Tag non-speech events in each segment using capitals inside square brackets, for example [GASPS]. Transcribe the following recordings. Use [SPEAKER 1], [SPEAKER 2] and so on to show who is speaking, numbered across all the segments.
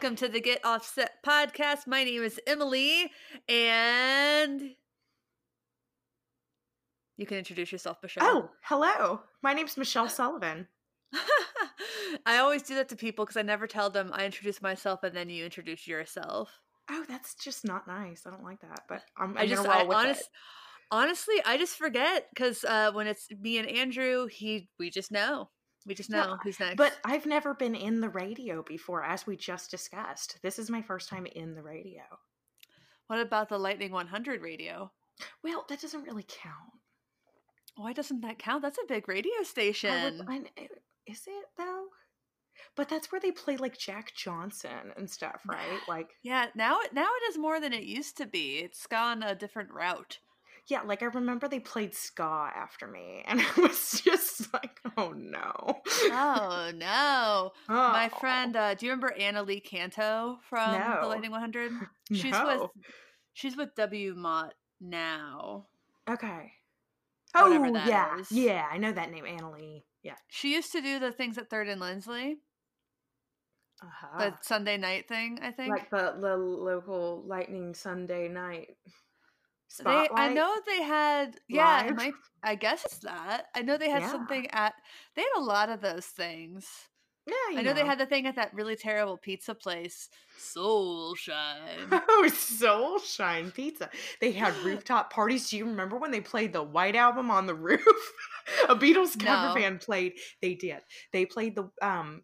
[SPEAKER 1] welcome to the Get Offset podcast. My name is Emily, and you can introduce yourself, Michelle.
[SPEAKER 2] Oh, hello. My name's Michelle Sullivan. [LAUGHS]
[SPEAKER 1] I always do that to people because I never tell them I introduce myself and then you introduce yourself.
[SPEAKER 2] Oh, that's just not nice. I don't like that, but I'm, I'm
[SPEAKER 1] I just, I, honest,
[SPEAKER 2] it.
[SPEAKER 1] honestly, I just forget because uh, when it's me and Andrew, he we just know, we just know who's next.
[SPEAKER 2] But I've never been in the radio before, as we just discussed. This is my first time in the radio.
[SPEAKER 1] what about the Lightning 100 radio?
[SPEAKER 2] Well, that doesn't really count.
[SPEAKER 1] Why doesn't that count? That's a big radio
[SPEAKER 2] I would-
[SPEAKER 1] station.
[SPEAKER 2] I- eh, is it though? But that's where they play like Jack Johnson and stuff, right? [SIGHS] Like,
[SPEAKER 1] Yeah, now it now it is more than it used to be. It's gone a different route.
[SPEAKER 2] Yeah, like I remember they played ska after me, and [LAUGHS] I was just like, oh no.
[SPEAKER 1] Oh no. [LAUGHS] My
[SPEAKER 2] Oh,
[SPEAKER 1] friend, uh, do you remember Anna Lee Canto from the Lightning 100? [LAUGHS] She's with
[SPEAKER 2] no.
[SPEAKER 1] she's with WMOT now.
[SPEAKER 2] Okay. Oh yeah,
[SPEAKER 1] is.
[SPEAKER 2] yeah, I know that name, Anna Lee. Yeah.
[SPEAKER 1] She used to do the things at Third and Lindsley,
[SPEAKER 2] Uh-huh.
[SPEAKER 1] the Sunday night thing, I think.
[SPEAKER 2] like the the local Lightning Sunday night.
[SPEAKER 1] They, I know they had, yeah, it might, I guess it's that. I know they had
[SPEAKER 2] Yeah.
[SPEAKER 1] something at, they had a lot of those things.
[SPEAKER 2] Yeah,
[SPEAKER 1] I know, they had the thing at that really terrible pizza place, Soul Shine. [LAUGHS]
[SPEAKER 2] Oh, Soul Shine Pizza. They had [LAUGHS] rooftop parties. Do you remember when they played the White Album on the [LAUGHS] roof? A Beatles cover
[SPEAKER 1] No.
[SPEAKER 2] band played. They did. They played the um,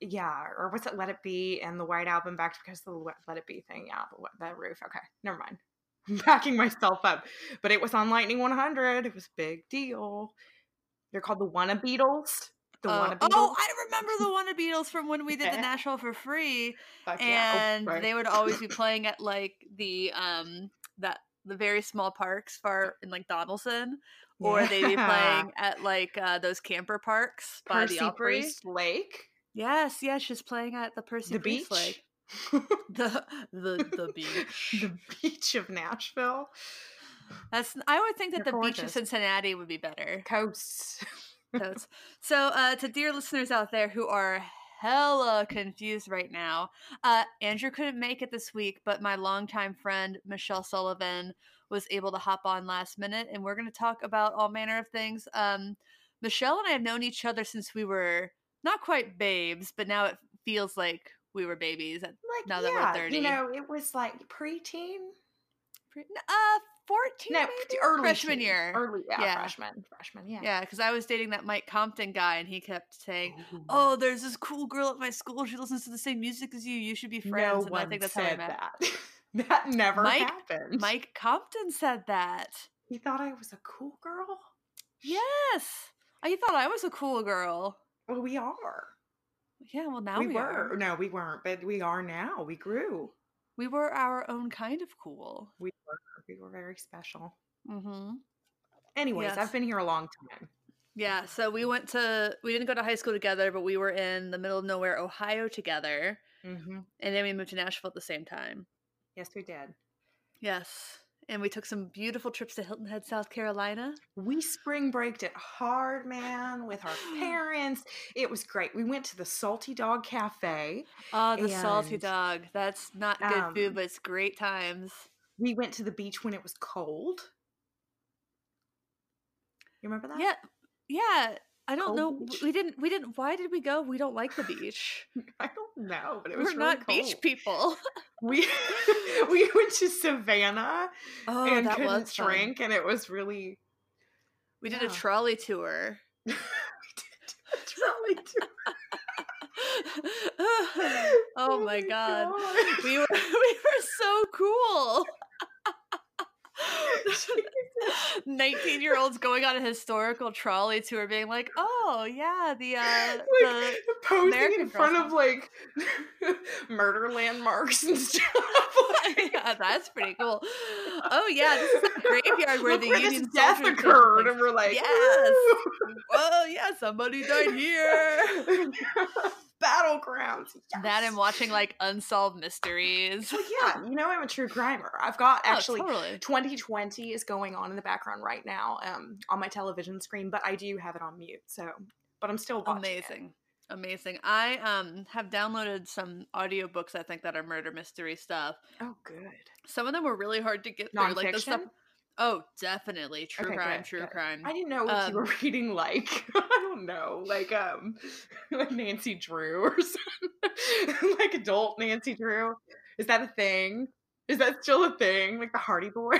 [SPEAKER 2] yeah, or was it Let It Be and the White Album back because of the Let- Let It Be thing? Yeah, the, the roof. Okay, never mind. [LAUGHS] Backing myself up, but it was on Lightning 100. It was a big deal. They're called the WannaBeatles. The
[SPEAKER 1] Oh,
[SPEAKER 2] WannaBeatles.
[SPEAKER 1] oh, I remember the WannaBeatles from when we did the
[SPEAKER 2] Yeah. [LAUGHS]
[SPEAKER 1] Nashville for free,
[SPEAKER 2] Fuck yeah. Oh,
[SPEAKER 1] and they would always be playing at like the um that the very small parks far in like Donelson, or they'd be playing at like uh, those camper parks by
[SPEAKER 2] Percy
[SPEAKER 1] the Opry.
[SPEAKER 2] Priest Lake.
[SPEAKER 1] Yes, yes, she's playing at the Percy
[SPEAKER 2] the
[SPEAKER 1] Priest
[SPEAKER 2] beach.
[SPEAKER 1] Lake. [LAUGHS] The the the [LAUGHS] beach.
[SPEAKER 2] the beach of Nashville.
[SPEAKER 1] That's I would think that
[SPEAKER 2] They're
[SPEAKER 1] the beach of. Cincinnati would be better. [LAUGHS]
[SPEAKER 2] Coasts.
[SPEAKER 1] So, uh, to dear listeners out there who are hella confused right now, uh, Andrew couldn't make it this week, but my longtime friend Michelle Sullivan was able to hop on last minute, and we're going to talk about all manner of things. Um, Michelle and I have known each other since we were not quite babes, but now it feels like we were babies. At,
[SPEAKER 2] Like
[SPEAKER 1] Now that we're
[SPEAKER 2] yeah,
[SPEAKER 1] 30.
[SPEAKER 2] you know, it was like preteen.
[SPEAKER 1] pre- uh, fourteen,
[SPEAKER 2] No,
[SPEAKER 1] maybe?
[SPEAKER 2] early
[SPEAKER 1] freshman
[SPEAKER 2] teen.
[SPEAKER 1] year.
[SPEAKER 2] Early, yeah,
[SPEAKER 1] Yeah.
[SPEAKER 2] freshman, freshman, yeah.
[SPEAKER 1] Yeah, because I was dating that Mike Compton guy, and he kept saying,
[SPEAKER 2] Ooh.
[SPEAKER 1] oh, there's this cool girl at my school. She listens to the same music as you. You should be friends.
[SPEAKER 2] no
[SPEAKER 1] and
[SPEAKER 2] one
[SPEAKER 1] I think that's how I met.
[SPEAKER 2] that. [LAUGHS] that never
[SPEAKER 1] Mike-
[SPEAKER 2] happened.
[SPEAKER 1] Mike Compton said that.
[SPEAKER 2] he thought I was a cool girl.
[SPEAKER 1] Yes. I thought I was a cool girl.
[SPEAKER 2] Well, we are.
[SPEAKER 1] Yeah, well, now
[SPEAKER 2] we,
[SPEAKER 1] we,
[SPEAKER 2] were.
[SPEAKER 1] are.
[SPEAKER 2] No, we weren't, but we are now. We grew.
[SPEAKER 1] We were our own kind of cool.
[SPEAKER 2] We were. We were very special.
[SPEAKER 1] Mm-hmm.
[SPEAKER 2] Anyways,
[SPEAKER 1] Yes.
[SPEAKER 2] I've been here a long time.
[SPEAKER 1] Yeah, so we went to, we didn't go to high school together, but we were in the middle of nowhere, Ohio together.
[SPEAKER 2] Mm-hmm.
[SPEAKER 1] And then we moved to Nashville at the same time.
[SPEAKER 2] Yes, we did.
[SPEAKER 1] Yes. And we took some beautiful trips to Hilton Head, South Carolina.
[SPEAKER 2] We spring braked it hard, man, with our [GASPS] parents. It was great. We went to the Salty Dog Cafe.
[SPEAKER 1] Oh, the salty dog. That's not good
[SPEAKER 2] um,
[SPEAKER 1] food, but it's great times.
[SPEAKER 2] We went to the beach when it was cold. You remember that?
[SPEAKER 1] Yeah, yeah. I don't
[SPEAKER 2] Cold
[SPEAKER 1] know.
[SPEAKER 2] beach?
[SPEAKER 1] We didn't. We didn't. Why did we go? We don't like the beach. [LAUGHS]
[SPEAKER 2] I don't know, but it was
[SPEAKER 1] We're
[SPEAKER 2] really
[SPEAKER 1] not beach people. [LAUGHS]
[SPEAKER 2] We [LAUGHS] we went to Savannah
[SPEAKER 1] Oh,
[SPEAKER 2] and
[SPEAKER 1] that
[SPEAKER 2] couldn't
[SPEAKER 1] was fun.
[SPEAKER 2] drink, and it was really
[SPEAKER 1] We did a trolley tour.
[SPEAKER 2] we did a trolley tour.
[SPEAKER 1] Oh, oh my god. We were we were so cool. [LAUGHS] [LAUGHS] 19 year olds going on a historical trolley tour being like, oh yeah, the uh [LAUGHS] the
[SPEAKER 2] posing
[SPEAKER 1] American
[SPEAKER 2] in front of like murder landmarks and stuff. Like,
[SPEAKER 1] yeah, that's pretty cool. Oh yeah, this is the graveyard where
[SPEAKER 2] look
[SPEAKER 1] the
[SPEAKER 2] where
[SPEAKER 1] Union
[SPEAKER 2] death occurred, and we're like,
[SPEAKER 1] Yes.
[SPEAKER 2] "Woo!"
[SPEAKER 1] Oh yeah, somebody died here.
[SPEAKER 2] Battlegrounds.
[SPEAKER 1] That
[SPEAKER 2] yes.
[SPEAKER 1] and watching like unsolved mysteries.
[SPEAKER 2] Well, yeah, you know I'm a true crimer. I've got
[SPEAKER 1] Oh,
[SPEAKER 2] actually
[SPEAKER 1] totally.
[SPEAKER 2] 20/20 is going on in the background right now um, on my television screen, but I do have it on mute. So, but I'm still watching. it.
[SPEAKER 1] Amazing. Amazing. I um have downloaded some audiobooks I think that are murder mystery stuff.
[SPEAKER 2] Oh, good.
[SPEAKER 1] Some of them were really hard to get through. Like the stuff
[SPEAKER 2] Nonfiction?
[SPEAKER 1] Oh, definitely. True
[SPEAKER 2] Okay,
[SPEAKER 1] crime,
[SPEAKER 2] good,
[SPEAKER 1] true
[SPEAKER 2] good.
[SPEAKER 1] crime.
[SPEAKER 2] I didn't know what you
[SPEAKER 1] Um,
[SPEAKER 2] were [LAUGHS] reading like. [LAUGHS] I don't know, like um, [LAUGHS] like Nancy Drew or something, like adult Nancy Drew. Is that a thing? Is that still a thing? Like the Hardy Boys?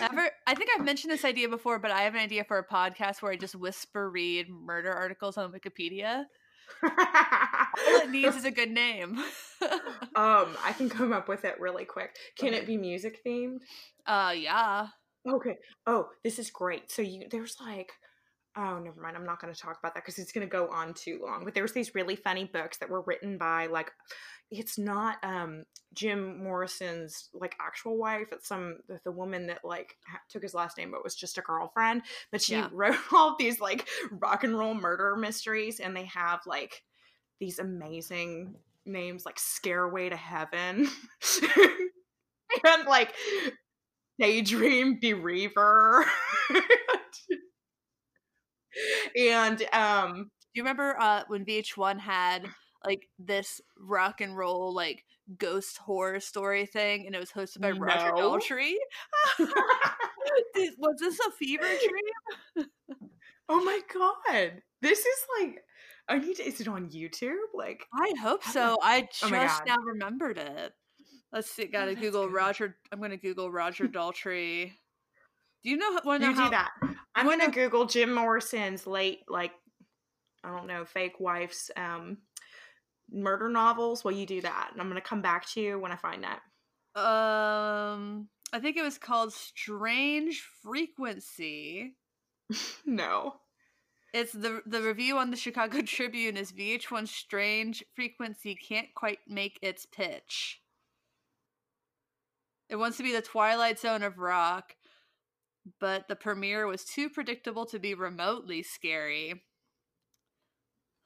[SPEAKER 1] Ever I think I've mentioned this idea before, but I have an idea for a podcast where I just whisper read murder articles on Wikipedia. [LAUGHS] All it needs is a good name. [LAUGHS]
[SPEAKER 2] um, I can come up with it really quick. Can
[SPEAKER 1] Okay.
[SPEAKER 2] it be music themed?
[SPEAKER 1] uh yeah.
[SPEAKER 2] Okay. Oh, this is great. So you there's like oh, never mind. I'm not going to talk about that because it's going to go on too long. But there's these really funny books that were written by like it's not um Jim Morrison's like actual wife. It's some the, woman that like ha- took his last name but was just a girlfriend. But she
[SPEAKER 1] Yeah. [LAUGHS]
[SPEAKER 2] wrote all these like rock and roll murder mysteries, and they have like these amazing names like Scareway to Heaven [LAUGHS] and like Daydream Bereaver. [LAUGHS] [LAUGHS] and um
[SPEAKER 1] Do you remember uh when VH1 had like this rock and roll like ghost horror story thing and it was hosted by Roger
[SPEAKER 2] No.
[SPEAKER 1] Daltrey? [LAUGHS] [LAUGHS] Was this a fever dream?
[SPEAKER 2] oh my god. This is like I need to is it on YouTube? Like
[SPEAKER 1] I hope so. I
[SPEAKER 2] Oh
[SPEAKER 1] just
[SPEAKER 2] God.
[SPEAKER 1] now remembered it. Let's see. Gotta
[SPEAKER 2] that's
[SPEAKER 1] Google
[SPEAKER 2] good.
[SPEAKER 1] Roger. I'm gonna Google Roger Daltrey. Do you know? To
[SPEAKER 2] you
[SPEAKER 1] know how?
[SPEAKER 2] do that. I'm gonna Google Jim Morrison's late like I don't know, fake wife's um murder novels. Well you do that. And I'm gonna come back to you when I find that.
[SPEAKER 1] Um, I think it was called Strange Frequency. [LAUGHS]
[SPEAKER 2] no.
[SPEAKER 1] It's the the review on the Chicago [LAUGHS] Tribune is VH1 Strange Frequency can't quite make its pitch. It wants to be the Twilight Zone of rock, but the premiere was too predictable to be remotely scary.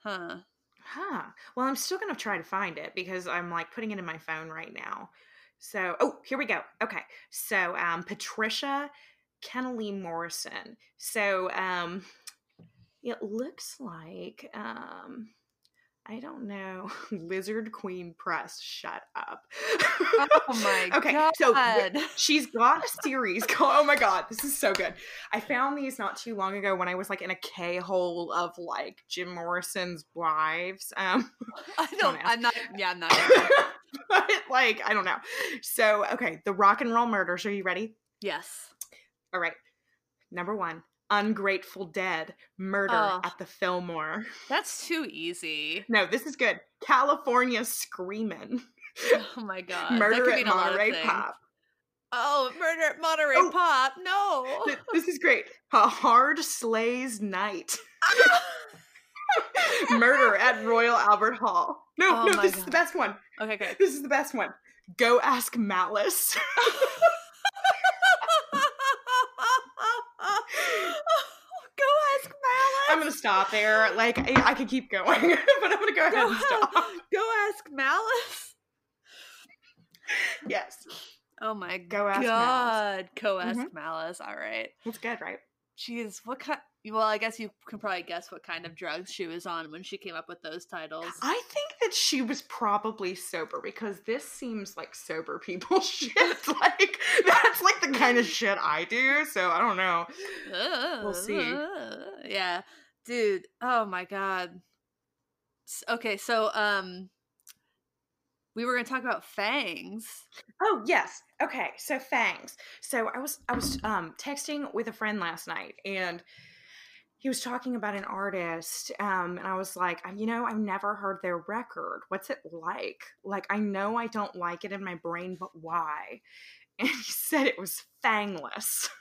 [SPEAKER 1] Huh.
[SPEAKER 2] Huh. Well, I'm still going to try to find it because I'm like putting it in my phone right now. So, oh, here we go. Okay. So, um, Patricia Kennealy Morrison. So, um, it looks like, um, I don't know, [LAUGHS] Lizard Queen Press. Shut up.
[SPEAKER 1] Oh my
[SPEAKER 2] okay, [LAUGHS]
[SPEAKER 1] god.
[SPEAKER 2] Okay, so she's got a [LAUGHS] series called. Oh my god, this is so good. I found these not too long ago when I was like in a K hole of like Jim Morrison's wives. Um,
[SPEAKER 1] I don't.
[SPEAKER 2] ask.
[SPEAKER 1] I'm not. Yeah, I'm not.
[SPEAKER 2] but like I don't know. So okay, the rock and roll murders. Are you ready?
[SPEAKER 1] yes.
[SPEAKER 2] All right. Number one, Ungrateful Dead murder
[SPEAKER 1] Oh.
[SPEAKER 2] at the Fillmore.
[SPEAKER 1] That's too easy.
[SPEAKER 2] No, this is good. California Screaming. [LAUGHS]
[SPEAKER 1] Oh my [LAUGHS] god.
[SPEAKER 2] murder at Monterey. Pop.
[SPEAKER 1] Oh, murder at Monterey
[SPEAKER 2] Oh.
[SPEAKER 1] Pop. No.
[SPEAKER 2] Th- This is great. A hard sleighs night. [LAUGHS] Murder at Royal Albert Hall. No,
[SPEAKER 1] Oh
[SPEAKER 2] no, this is the best one.
[SPEAKER 1] okay, good.
[SPEAKER 2] This is the best one. Go ask Malice.
[SPEAKER 1] Go ask Malice.
[SPEAKER 2] I'm gonna stop there. Like I, I could keep going, [LAUGHS] but I'm gonna go ahead
[SPEAKER 1] Go,
[SPEAKER 2] and [LAUGHS] stop.
[SPEAKER 1] go ask Malice.
[SPEAKER 2] Yes,
[SPEAKER 1] Oh my
[SPEAKER 2] Go ask Malice.
[SPEAKER 1] god. Go ask
[SPEAKER 2] Mhm.
[SPEAKER 1] Malice. All right.
[SPEAKER 2] that's good, right?
[SPEAKER 1] Jeez, what kind? Well, I guess you can probably guess what kind of drugs she was on when she came up with those titles.
[SPEAKER 2] I think that she was probably sober because this seems like sober people [LAUGHS] shit. like that's like the kind of shit I do. So I don't know. We'll see.
[SPEAKER 1] Yeah, dude. Oh my god. Okay, so um, we were gonna talk about fangs.
[SPEAKER 2] Oh yes. Okay. So fangs. So I was I was um texting with a friend last night and he was talking about an artist um and I was like, you know, I've never heard their record. What's it like? Like I know I don't like it in my brain, but why? [LAUGHS] And he said it was fangless. [LAUGHS]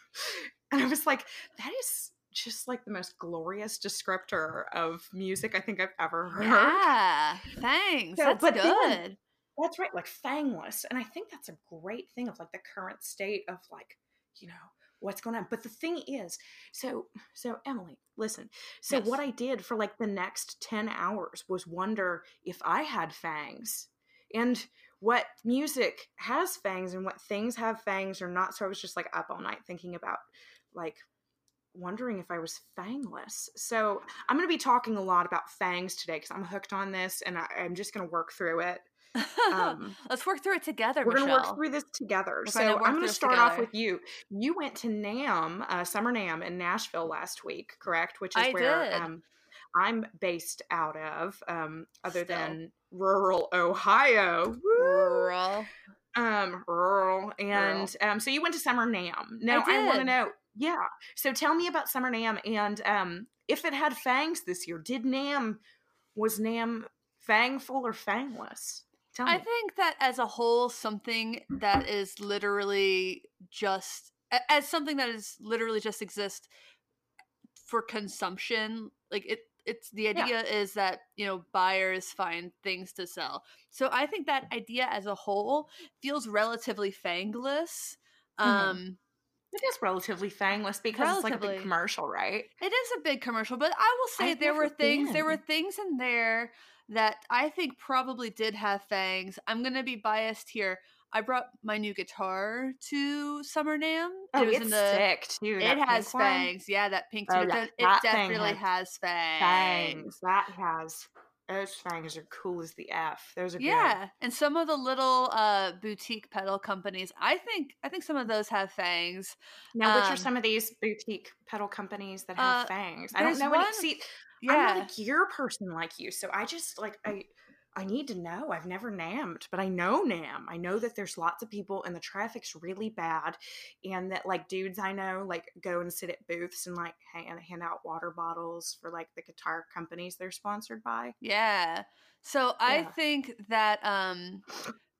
[SPEAKER 2] And I was like, that is just like the most glorious descriptor of music I think I've ever heard.
[SPEAKER 1] Yeah, fangs.
[SPEAKER 2] So,
[SPEAKER 1] That's good.
[SPEAKER 2] then- That's right, like fangless. And I think that's a great thing of like the current state of like, you know, what's going on. But the thing is, so so Emily, listen. So
[SPEAKER 1] Yes.
[SPEAKER 2] what I did for like the next 10 hours was wonder if I had fangs and what music has fangs and what things have fangs or not. So I was just like up all night thinking about like wondering if I was fangless. So I'm going to be talking a lot about fangs today because I'm hooked on this and I, am just going to work through it.
[SPEAKER 1] Um, [LAUGHS] Let's work through it together.
[SPEAKER 2] We're going to work through this together.
[SPEAKER 1] We're
[SPEAKER 2] so I'm going to start off with you. You went to NAMM, uh, Summer NAMM in Nashville last week, correct? Which is
[SPEAKER 1] I
[SPEAKER 2] where um, I'm based out of, um, other
[SPEAKER 1] Still.
[SPEAKER 2] than rural Ohio. Woo!
[SPEAKER 1] Rural.
[SPEAKER 2] um rural and um so you went to summer NAMM now i, want to know yeah so tell me about summer NAMM and um if it had fangs this year did NAMM was NAMM fangful or fangless tell me
[SPEAKER 1] I think that as a whole, something that is literally just as something that is literally just exists for consumption. Like it, it's the idea is that you know buyers find things to sell. So I think that idea as a whole feels relatively fangless.
[SPEAKER 2] Mhm.
[SPEAKER 1] Um,
[SPEAKER 2] it is relatively fangless because it's like a big commercial right
[SPEAKER 1] It is a big commercial, but I will say
[SPEAKER 2] I've
[SPEAKER 1] there were things there were things in there that I think probably did have fangs. I'm gonna be biased here. I brought my new guitar to Summer NAMM.
[SPEAKER 2] oh
[SPEAKER 1] it was
[SPEAKER 2] it's
[SPEAKER 1] in the
[SPEAKER 2] sick too
[SPEAKER 1] it
[SPEAKER 2] that
[SPEAKER 1] has
[SPEAKER 2] pink one.
[SPEAKER 1] fangs. Yeah, that pink
[SPEAKER 2] Oh,
[SPEAKER 1] too. It,
[SPEAKER 2] yeah, that
[SPEAKER 1] it definitely
[SPEAKER 2] has
[SPEAKER 1] has fangs.
[SPEAKER 2] fangs that has those fangs are cool as the f those are good.
[SPEAKER 1] Yeah, and some of the little uh boutique pedal companies, I think I think some of those have fangs.
[SPEAKER 2] now which are
[SPEAKER 1] Um,
[SPEAKER 2] some of these boutique pedal companies that have
[SPEAKER 1] uh,
[SPEAKER 2] fangs i don't know any
[SPEAKER 1] one-
[SPEAKER 2] see
[SPEAKER 1] Yeah.
[SPEAKER 2] I'm not a gear person like you, so I just like I I need to know. I've never nammed, but I know NAMM. I know that there's lots of people and the traffic's really bad and that like dudes I know like go and sit at booths and like hand, hand out water bottles for like the guitar companies they're sponsored by.
[SPEAKER 1] Yeah. So I
[SPEAKER 2] Yeah.
[SPEAKER 1] think that um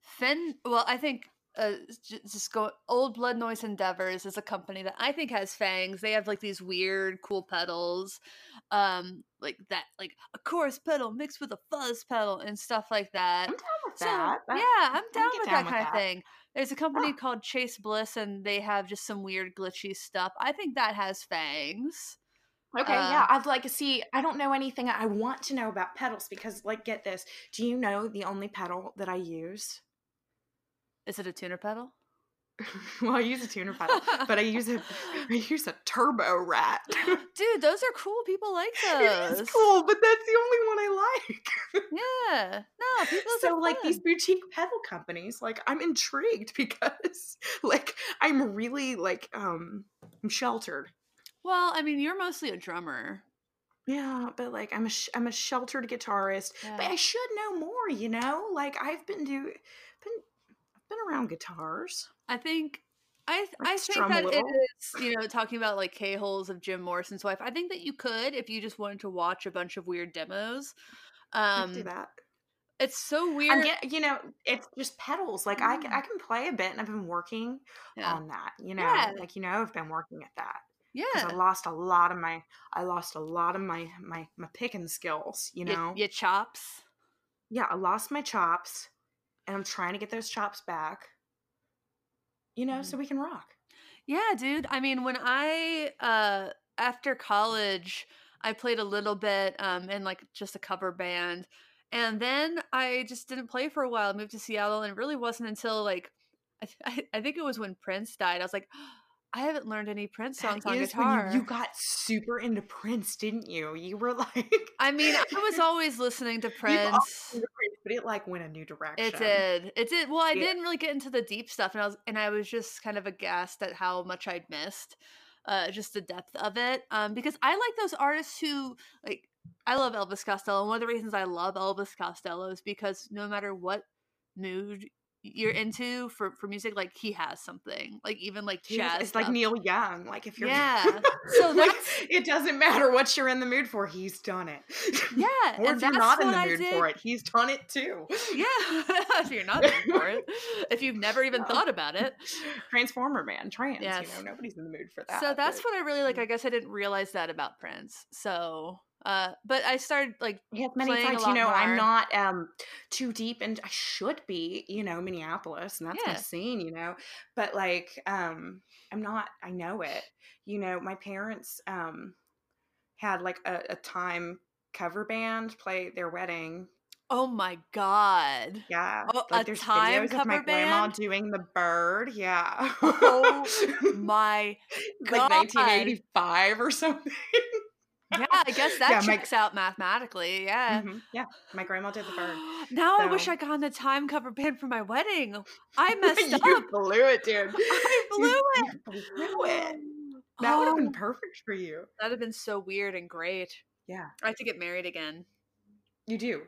[SPEAKER 1] Fen well, I think uh just go Old Blood Noise Endeavors is a company that I think has fangs. They have like these weird cool pedals. Um like that like a chorus pedal mixed with a fuzz pedal and stuff like that.
[SPEAKER 2] I'm down with
[SPEAKER 1] So
[SPEAKER 2] that. That-
[SPEAKER 1] yeah, I'm down with
[SPEAKER 2] down
[SPEAKER 1] that
[SPEAKER 2] with
[SPEAKER 1] kind of thing. There's a company called Chase Bliss and they have just some weird glitchy stuff. I think that has fangs.
[SPEAKER 2] Okay, yeah, I'd like to see. I don't know anything. I want to know about pedals because, like, get this. Do you know the only pedal that I use?
[SPEAKER 1] Is it a tuner pedal? [LAUGHS]
[SPEAKER 2] well, I use a tuner pedal, but I use a [LAUGHS] [LAUGHS] I use a turbo rat.
[SPEAKER 1] Dude, those are cool. People like those.
[SPEAKER 2] it's cool, but that's the only one I like.
[SPEAKER 1] Yeah. No, people
[SPEAKER 2] so like these boutique pedal companies, like I'm intrigued because like I'm really like um I'm sheltered.
[SPEAKER 1] Well, I mean, you're mostly a drummer.
[SPEAKER 2] Yeah, but like I'm a sh- I'm a sheltered guitarist, but I should know more, you know? Like I've been do been around guitars.
[SPEAKER 1] I think I I think that it is, you know, talking about like K holes of Jim Morrison's wife. I think that you could if you just wanted to watch a bunch of weird demos.
[SPEAKER 2] I
[SPEAKER 1] Um
[SPEAKER 2] do that.
[SPEAKER 1] it's so weird.
[SPEAKER 2] get, you know, it's just pedals. Like I, can,
[SPEAKER 1] Mm.
[SPEAKER 2] I can play a bit, and I've been working
[SPEAKER 1] yeah.
[SPEAKER 2] on that. You know,
[SPEAKER 1] Yeah.
[SPEAKER 2] like you know, I've been working at that. because
[SPEAKER 1] yeah.
[SPEAKER 2] I lost a lot of my I lost a lot of my my my picking skills, you know.
[SPEAKER 1] your chops.
[SPEAKER 2] Yeah, I lost my chops and I'm trying to get those chops back. You know,
[SPEAKER 1] Mhm.
[SPEAKER 2] so we can rock.
[SPEAKER 1] Yeah, dude. I mean, when I uh after college, I played a little bit um in like just a cover band. And then I just didn't play for a while. I moved to Seattle and it really wasn't until like I, th- I, I think it was when Prince died. I was like, I haven't learned any Prince
[SPEAKER 2] That
[SPEAKER 1] songs on
[SPEAKER 2] is
[SPEAKER 1] guitar.
[SPEAKER 2] you, you got super into Prince, didn't you? You were [LAUGHS] like
[SPEAKER 1] I mean, I was always listening to Prince.
[SPEAKER 2] Prince, but it like went a new direction.
[SPEAKER 1] It did. It did. Well, I
[SPEAKER 2] Yeah.
[SPEAKER 1] didn't really get into the deep stuff, and I was and I was just kind of aghast at how much I'd missed, uh, just the depth of it. Um, because I like those artists who like. I love Elvis Costello, and one of the reasons I love Elvis Costello is because no matter what mood you're into for for music, like he has something. Like even like jazz.
[SPEAKER 2] it's like. Neil Young. Like if you're [LAUGHS]
[SPEAKER 1] Yeah. So
[SPEAKER 2] Like,
[SPEAKER 1] that's
[SPEAKER 2] it doesn't matter what you're in the mood for, he's done it.
[SPEAKER 1] yeah, [LAUGHS]
[SPEAKER 2] or if you're not in the
[SPEAKER 1] I
[SPEAKER 2] mood
[SPEAKER 1] did.
[SPEAKER 2] for it, he's done it too.
[SPEAKER 1] Yeah, [LAUGHS] if you're not in for it, if you've never even
[SPEAKER 2] No.
[SPEAKER 1] thought about it.
[SPEAKER 2] Transformer man, trans.
[SPEAKER 1] Yes.
[SPEAKER 2] You know, nobody's in the mood for that.
[SPEAKER 1] so that's
[SPEAKER 2] but
[SPEAKER 1] what I really like. Mm. I guess I didn't realize that about Prince. So, uh, but I started like
[SPEAKER 2] has many
[SPEAKER 1] playing a
[SPEAKER 2] sides.
[SPEAKER 1] lot
[SPEAKER 2] You know,
[SPEAKER 1] more.
[SPEAKER 2] I'm not um too deep, and I should be. You know, Minneapolis, and that's my scene. You know, but like, um, I'm not. I know it. You know, my parents um had like a, a time cover band play their wedding
[SPEAKER 1] Oh my god.
[SPEAKER 2] Yeah.
[SPEAKER 1] Oh,
[SPEAKER 2] like
[SPEAKER 1] a
[SPEAKER 2] there's
[SPEAKER 1] time
[SPEAKER 2] videos of my
[SPEAKER 1] cover
[SPEAKER 2] grandma
[SPEAKER 1] band?
[SPEAKER 2] doing the bird. Yeah.
[SPEAKER 1] Oh [LAUGHS] my god.
[SPEAKER 2] like 1985 or something.
[SPEAKER 1] Yeah, I guess that
[SPEAKER 2] Yeah, my-
[SPEAKER 1] checks out mathematically. Yeah.
[SPEAKER 2] Mhm, Yeah. My grandma did the bird. [GASPS]
[SPEAKER 1] now I wish I got on the time cover band for my wedding. I [LAUGHS] messed up.
[SPEAKER 2] you blew it, dude. [LAUGHS]
[SPEAKER 1] I [LAUGHS] blew
[SPEAKER 2] You-
[SPEAKER 1] it.
[SPEAKER 2] you blew it. [GASPS] That would have
[SPEAKER 1] Oh,
[SPEAKER 2] been perfect for you.
[SPEAKER 1] That'd have been so weird and great.
[SPEAKER 2] Yeah.
[SPEAKER 1] I have to get married again.
[SPEAKER 2] You do.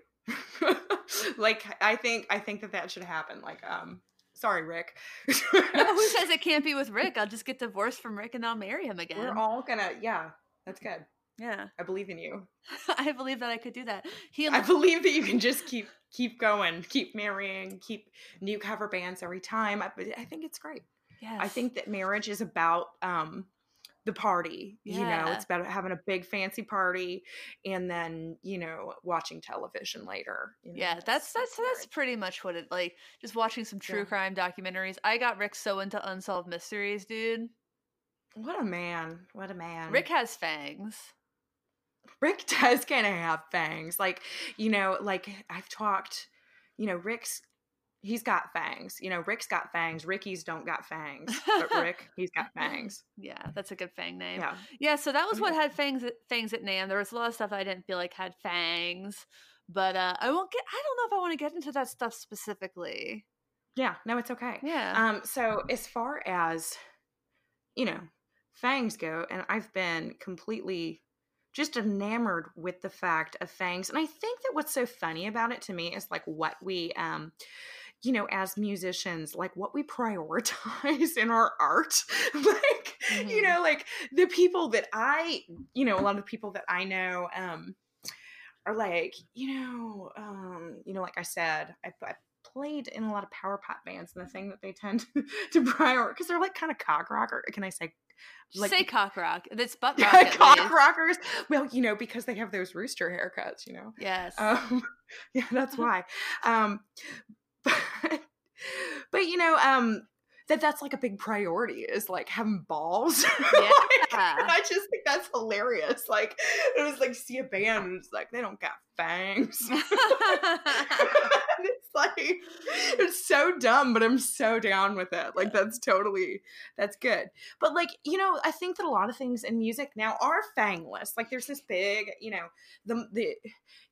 [SPEAKER 2] like I think I think that that should happen. Like um sorry Rick.
[SPEAKER 1] No, who says it can't be with Rick? I'll just get divorced from Rick and I'll marry him again.
[SPEAKER 2] We're all gonna yeah, that's good.
[SPEAKER 1] Yeah,
[SPEAKER 2] I believe in you. [LAUGHS]
[SPEAKER 1] I believe that I could do that. He
[SPEAKER 2] I believe that you can just keep keep going, keep marrying, keep new cover bands every time. I, I think it's great.
[SPEAKER 1] yes.
[SPEAKER 2] I think that marriage is about um the party. You know, it's about having a big fancy party and then, you know, watching television later. You know,
[SPEAKER 1] Yeah, that's that's that's
[SPEAKER 2] marriage.
[SPEAKER 1] pretty much what it like. Just watching some true
[SPEAKER 2] Yeah.
[SPEAKER 1] crime documentaries. I got Rick so into unsolved mysteries, dude.
[SPEAKER 2] what a man. What a man.
[SPEAKER 1] Rick has fangs. [LAUGHS]
[SPEAKER 2] Rick does kind of have fangs. Like, you know, like I've talked, you know, Rick's he's got fangs. You know, Rick's got fangs. Ricky's don't got fangs. But [LAUGHS] Rick, he's got fangs.
[SPEAKER 1] Yeah, that's a good fang name.
[SPEAKER 2] Yeah.
[SPEAKER 1] Yeah, so that was
[SPEAKER 2] Oh,
[SPEAKER 1] what had fangs at, fangs at name. There was a lot of stuff I didn't feel like had fangs, but uh, I won't get. I don't know if I want to get into that stuff specifically.
[SPEAKER 2] Yeah. No, it's okay.
[SPEAKER 1] Yeah.
[SPEAKER 2] Um, so as far as you know, fangs go, and I've been completely just enamored with the fact of fangs. And I think that what's so funny about it to me is like what we um you know, as musicians, like what we [LAUGHS] prioritize in our art. [LAUGHS] like, you
[SPEAKER 1] Mhm.
[SPEAKER 2] know, like the people that I, you know, a lot of the people that I know, um, are like, you know, um, you know, like I said, I, I played in a lot of power pop bands, and the thing that they tend [LAUGHS] to prioritize because they're like kind of cock rocker. Can I say like-
[SPEAKER 1] Say cock rock. It's butt [LAUGHS] rock.
[SPEAKER 2] cock
[SPEAKER 1] least.
[SPEAKER 2] rockers? Well, you know, because they have those rooster haircuts, you know.
[SPEAKER 1] Yes.
[SPEAKER 2] Um, [LAUGHS] yeah, that's [LAUGHS] why. Um, but, but you know, um, that that's like a big priority is like having balls. Like,
[SPEAKER 1] Yeah.
[SPEAKER 2] and I just think that's hilarious. Like it was like see a band and it's like they don't got fangs. [LAUGHS] [LAUGHS] it's like it's so dumb, but I'm so down with it. Like that's totally that's good. But like, you know, I think that a lot of things in music now are fangless. Like there's this big, you know, the the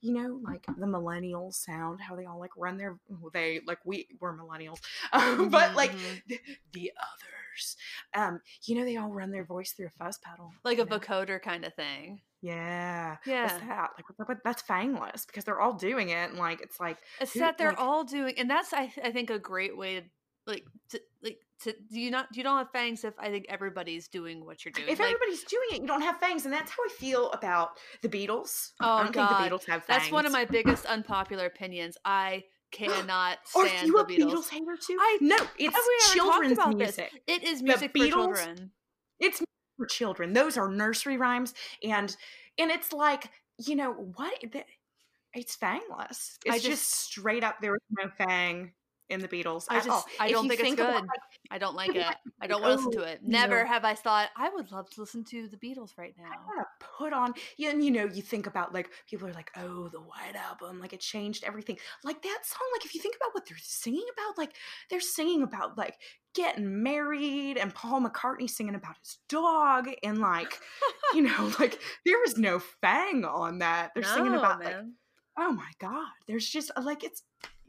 [SPEAKER 2] you know, like the millennial sound, how they all like run their they like we were millennials. [LAUGHS] Um, but like
[SPEAKER 1] Mhm.
[SPEAKER 2] the, the others. Um, you know, they all run their voice through a fuzz pedal.
[SPEAKER 1] like a
[SPEAKER 2] know?
[SPEAKER 1] vocoder kind of thing.
[SPEAKER 2] Yeah. What's
[SPEAKER 1] Yeah.
[SPEAKER 2] that? Like, that's fangless because they're all doing it, and like, it's like,
[SPEAKER 1] It's
[SPEAKER 2] who-
[SPEAKER 1] that they're
[SPEAKER 2] like-
[SPEAKER 1] all doing, and that's I, I think a great way to like to like to do you not you don't have fangs if I think everybody's doing what you're doing.
[SPEAKER 2] if
[SPEAKER 1] like,
[SPEAKER 2] everybody's doing it, you don't have fangs, and that's how I feel about the Beatles.
[SPEAKER 1] Oh,
[SPEAKER 2] I don't
[SPEAKER 1] God.
[SPEAKER 2] think the Beatles have fangs.
[SPEAKER 1] that's one of my biggest unpopular opinions. I [GASPS] cannot
[SPEAKER 2] Are
[SPEAKER 1] stand
[SPEAKER 2] you
[SPEAKER 1] the
[SPEAKER 2] a
[SPEAKER 1] Beatles.
[SPEAKER 2] Beatles hater too?
[SPEAKER 1] I-
[SPEAKER 2] no,
[SPEAKER 1] Have
[SPEAKER 2] it's
[SPEAKER 1] we
[SPEAKER 2] children's
[SPEAKER 1] about this?
[SPEAKER 2] music.
[SPEAKER 1] It is
[SPEAKER 2] The
[SPEAKER 1] music for children.
[SPEAKER 2] It's for children. Those are nursery rhymes, and and it's like you know what? It's fangless. It's
[SPEAKER 1] I
[SPEAKER 2] just,
[SPEAKER 1] just-
[SPEAKER 2] straight up. There was no fang in the Beatles
[SPEAKER 1] I
[SPEAKER 2] at all.
[SPEAKER 1] just I
[SPEAKER 2] If
[SPEAKER 1] don't
[SPEAKER 2] you
[SPEAKER 1] think, it's
[SPEAKER 2] about,
[SPEAKER 1] good.
[SPEAKER 2] like,
[SPEAKER 1] I don't like it. I don't
[SPEAKER 2] like,
[SPEAKER 1] want to listen
[SPEAKER 2] oh,
[SPEAKER 1] to it. Never have I thought I would love to listen to the Beatles right now.
[SPEAKER 2] I want to put on, yeah, and you know, you think about like people are like, oh, the White Album, like it changed everything. Like that song, like if you think about what they're singing about, like they're singing about like getting married and Paul McCartney singing about his dog and like, you know, [LAUGHS] like there is no fang on that. They're singing
[SPEAKER 1] No,
[SPEAKER 2] about like,
[SPEAKER 1] man.
[SPEAKER 2] Oh my god, there's just uh, like it's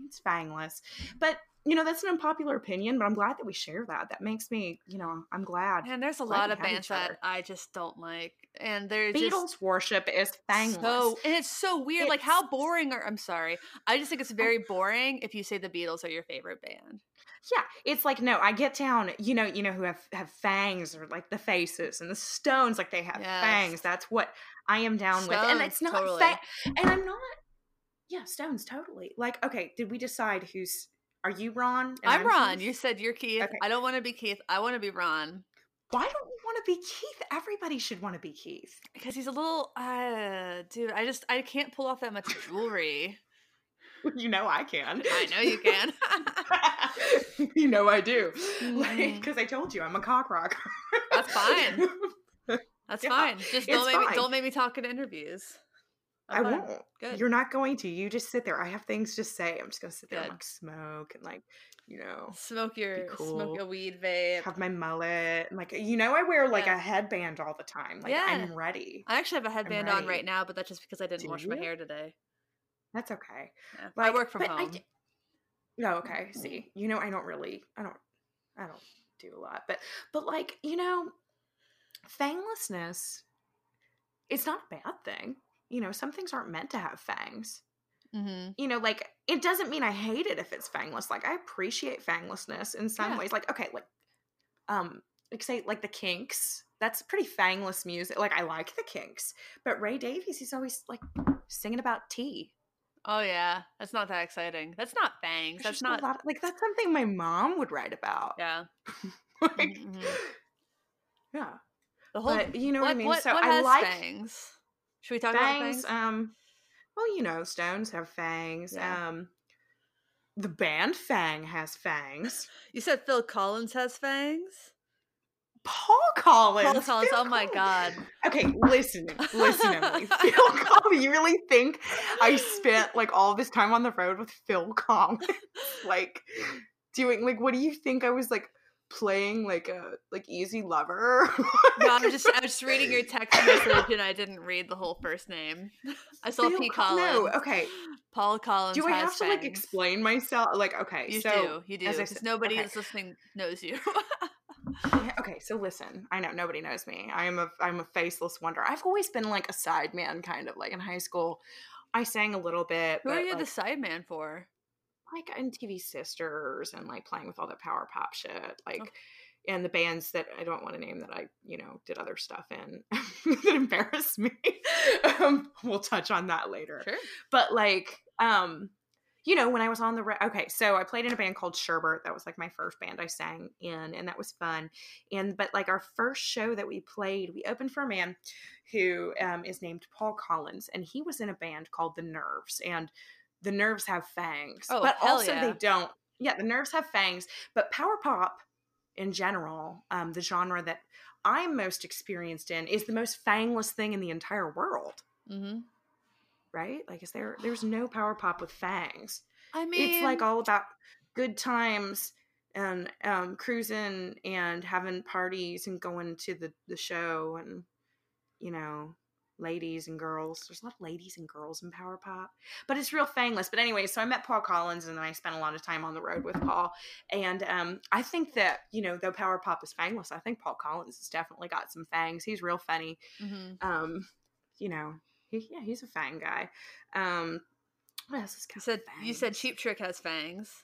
[SPEAKER 2] it's fangless, but. You know that's an unpopular opinion, but I'm glad that we share that. That makes me, you know, I'm glad.
[SPEAKER 1] And there's a lot of bands that. I just don't like, and they're
[SPEAKER 2] Beatles
[SPEAKER 1] just
[SPEAKER 2] worship is fangless.
[SPEAKER 1] so, and it's so weird. like how
[SPEAKER 2] Oh.
[SPEAKER 1] boring are? I'm sorry. I just think it's very boring if you say the Beatles are your favorite band.
[SPEAKER 2] Yeah, it's like no, I get down. You know, you know who have have fangs or like the faces and the Stones, like they have
[SPEAKER 1] Yes.
[SPEAKER 2] fangs. That's what I am down with, and it's not
[SPEAKER 1] totally.
[SPEAKER 2] fa- and I'm not. Yeah, Stones, totally. Like, okay, did we decide who's? Are you Ron? and
[SPEAKER 1] I'm Ron.
[SPEAKER 2] Keith?
[SPEAKER 1] You said you're Keith.
[SPEAKER 2] Okay.
[SPEAKER 1] I don't want to be Keith. I want to be Ron
[SPEAKER 2] Why don't you want to be Keith? Everybody should want to be Keith.
[SPEAKER 1] because he's a little, uh, dude. I just I can't pull off that much jewelry. [LAUGHS]
[SPEAKER 2] you know I can.
[SPEAKER 1] I know you can. [LAUGHS]
[SPEAKER 2] you know I do. [LAUGHS] Like,
[SPEAKER 1] Mhm.
[SPEAKER 2] because I told you I'm a cock rocker.
[SPEAKER 1] That's fine. That's
[SPEAKER 2] Yeah,
[SPEAKER 1] fine. Just don't make me, don't make me talk in interviews.
[SPEAKER 2] I
[SPEAKER 1] Okay,
[SPEAKER 2] won't.
[SPEAKER 1] Good.
[SPEAKER 2] You're not going to. You just sit there. I have things to say. I'm just gonna sit there and like smoke and like, you know,
[SPEAKER 1] smoke your smoke
[SPEAKER 2] cool.
[SPEAKER 1] a weed vape.
[SPEAKER 2] have my mullet. and, Like, you know, I wear like
[SPEAKER 1] Yeah.
[SPEAKER 2] a headband all the time. Like,
[SPEAKER 1] Yeah.
[SPEAKER 2] I'm ready.
[SPEAKER 1] I actually have a headband on right now, but that's just because I didn't
[SPEAKER 2] Do
[SPEAKER 1] wash my hair today.
[SPEAKER 2] That's okay.
[SPEAKER 1] Yeah. I work from
[SPEAKER 2] I
[SPEAKER 1] home.
[SPEAKER 2] d- No, okay. Mm-hmm. See, you know, I don't really, I don't, I don't do a lot, but, but like, you know, fanglessness, it's not a bad thing. You know, some things aren't meant to have fangs.
[SPEAKER 1] hmm
[SPEAKER 2] You know, like it doesn't mean I hate it if it's fangless. Like I appreciate fanglessness in some
[SPEAKER 1] Yeah.
[SPEAKER 2] ways. Like okay, like, um, like say like the Kinks. That's pretty fangless music. Like I like the Kinks, but Ray Davies, he's always like singing about tea.
[SPEAKER 1] Oh yeah, that's not that exciting. That's not fangs.
[SPEAKER 2] There's
[SPEAKER 1] That's not.
[SPEAKER 2] lot like that's something my mom would write about.
[SPEAKER 1] Yeah. [LAUGHS]
[SPEAKER 2] like,
[SPEAKER 1] Mhm, mhm.
[SPEAKER 2] yeah.
[SPEAKER 1] The whole.
[SPEAKER 2] But you know what,
[SPEAKER 1] what
[SPEAKER 2] I mean.
[SPEAKER 1] what,
[SPEAKER 2] so
[SPEAKER 1] what
[SPEAKER 2] I like
[SPEAKER 1] fangs? Should we talk about
[SPEAKER 2] fangs.
[SPEAKER 1] fangs?
[SPEAKER 2] Um, well, you know, stones have fangs.
[SPEAKER 1] Yeah.
[SPEAKER 2] Um, the band Fang has fangs. [LAUGHS]
[SPEAKER 1] You said Phil Collins has fangs.
[SPEAKER 2] Paul Collins.
[SPEAKER 1] Paul Collins.
[SPEAKER 2] Phil
[SPEAKER 1] Oh my god.
[SPEAKER 2] Okay, listen, listen, Emily. [LAUGHS] Phil Collins. You really think I spent like all this time on the road with Phil Collins? [LAUGHS] like doing like what do you think I was like playing like a like easy lover?
[SPEAKER 1] No, I'm just I was just reading your text message and I didn't read the whole first name. I saw
[SPEAKER 2] Phil
[SPEAKER 1] P. Collins.
[SPEAKER 2] No, okay.
[SPEAKER 1] Paul Collins.
[SPEAKER 2] Do I have to like explain myself? Like, okay,
[SPEAKER 1] You
[SPEAKER 2] so
[SPEAKER 1] do. You do. Because nobody
[SPEAKER 2] okay.
[SPEAKER 1] that's listening knows you.
[SPEAKER 2] Okay, so listen. I know nobody knows me. I am a I'm a faceless wonder. I've always been like a sideman, kind of like in high school. I sang a little bit.
[SPEAKER 1] Who are you
[SPEAKER 2] like,
[SPEAKER 1] the sideman for?
[SPEAKER 2] Like MTV Sisters and like playing with all the power pop shit, like
[SPEAKER 1] Oh.
[SPEAKER 2] and the bands that I don't want to name that I you know did other stuff in [LAUGHS] that embarrass me. [LAUGHS] um, we'll touch on that later.
[SPEAKER 1] Sure.
[SPEAKER 2] But like, um, you know, when I was on the re- okay, so I played in a band called Sherbert. That was like my first band I sang in, and that was fun. And but like our first show that we played, we opened for a man who um, is named Paul Collins, and he was in a band called the Nerves, and the Nerves have fangs,
[SPEAKER 1] Oh,
[SPEAKER 2] but also
[SPEAKER 1] yeah.
[SPEAKER 2] they don't. Yeah, the Nerves have fangs, but power pop in general, um, the genre that I'm most experienced in, is the most fangless thing in the entire world
[SPEAKER 1] Mm-hmm.
[SPEAKER 2] right? Like, is there? There's no power pop with fangs.
[SPEAKER 1] I mean,
[SPEAKER 2] it's like all about good times and um, cruising and having parties and going to the the show and you know, ladies and girls. There's a lot of ladies and girls in power pop, but it's real fangless. But anyway, so I met Paul Collins and then I spent a lot of time on the road with Paul. And um, I think that you know, though power pop is fangless, I think Paul Collins has definitely got some fangs. He's real funny
[SPEAKER 1] mhm.
[SPEAKER 2] um you know he, yeah he's a fang guy um what else is
[SPEAKER 1] you said you said? Cheap Trick has fangs.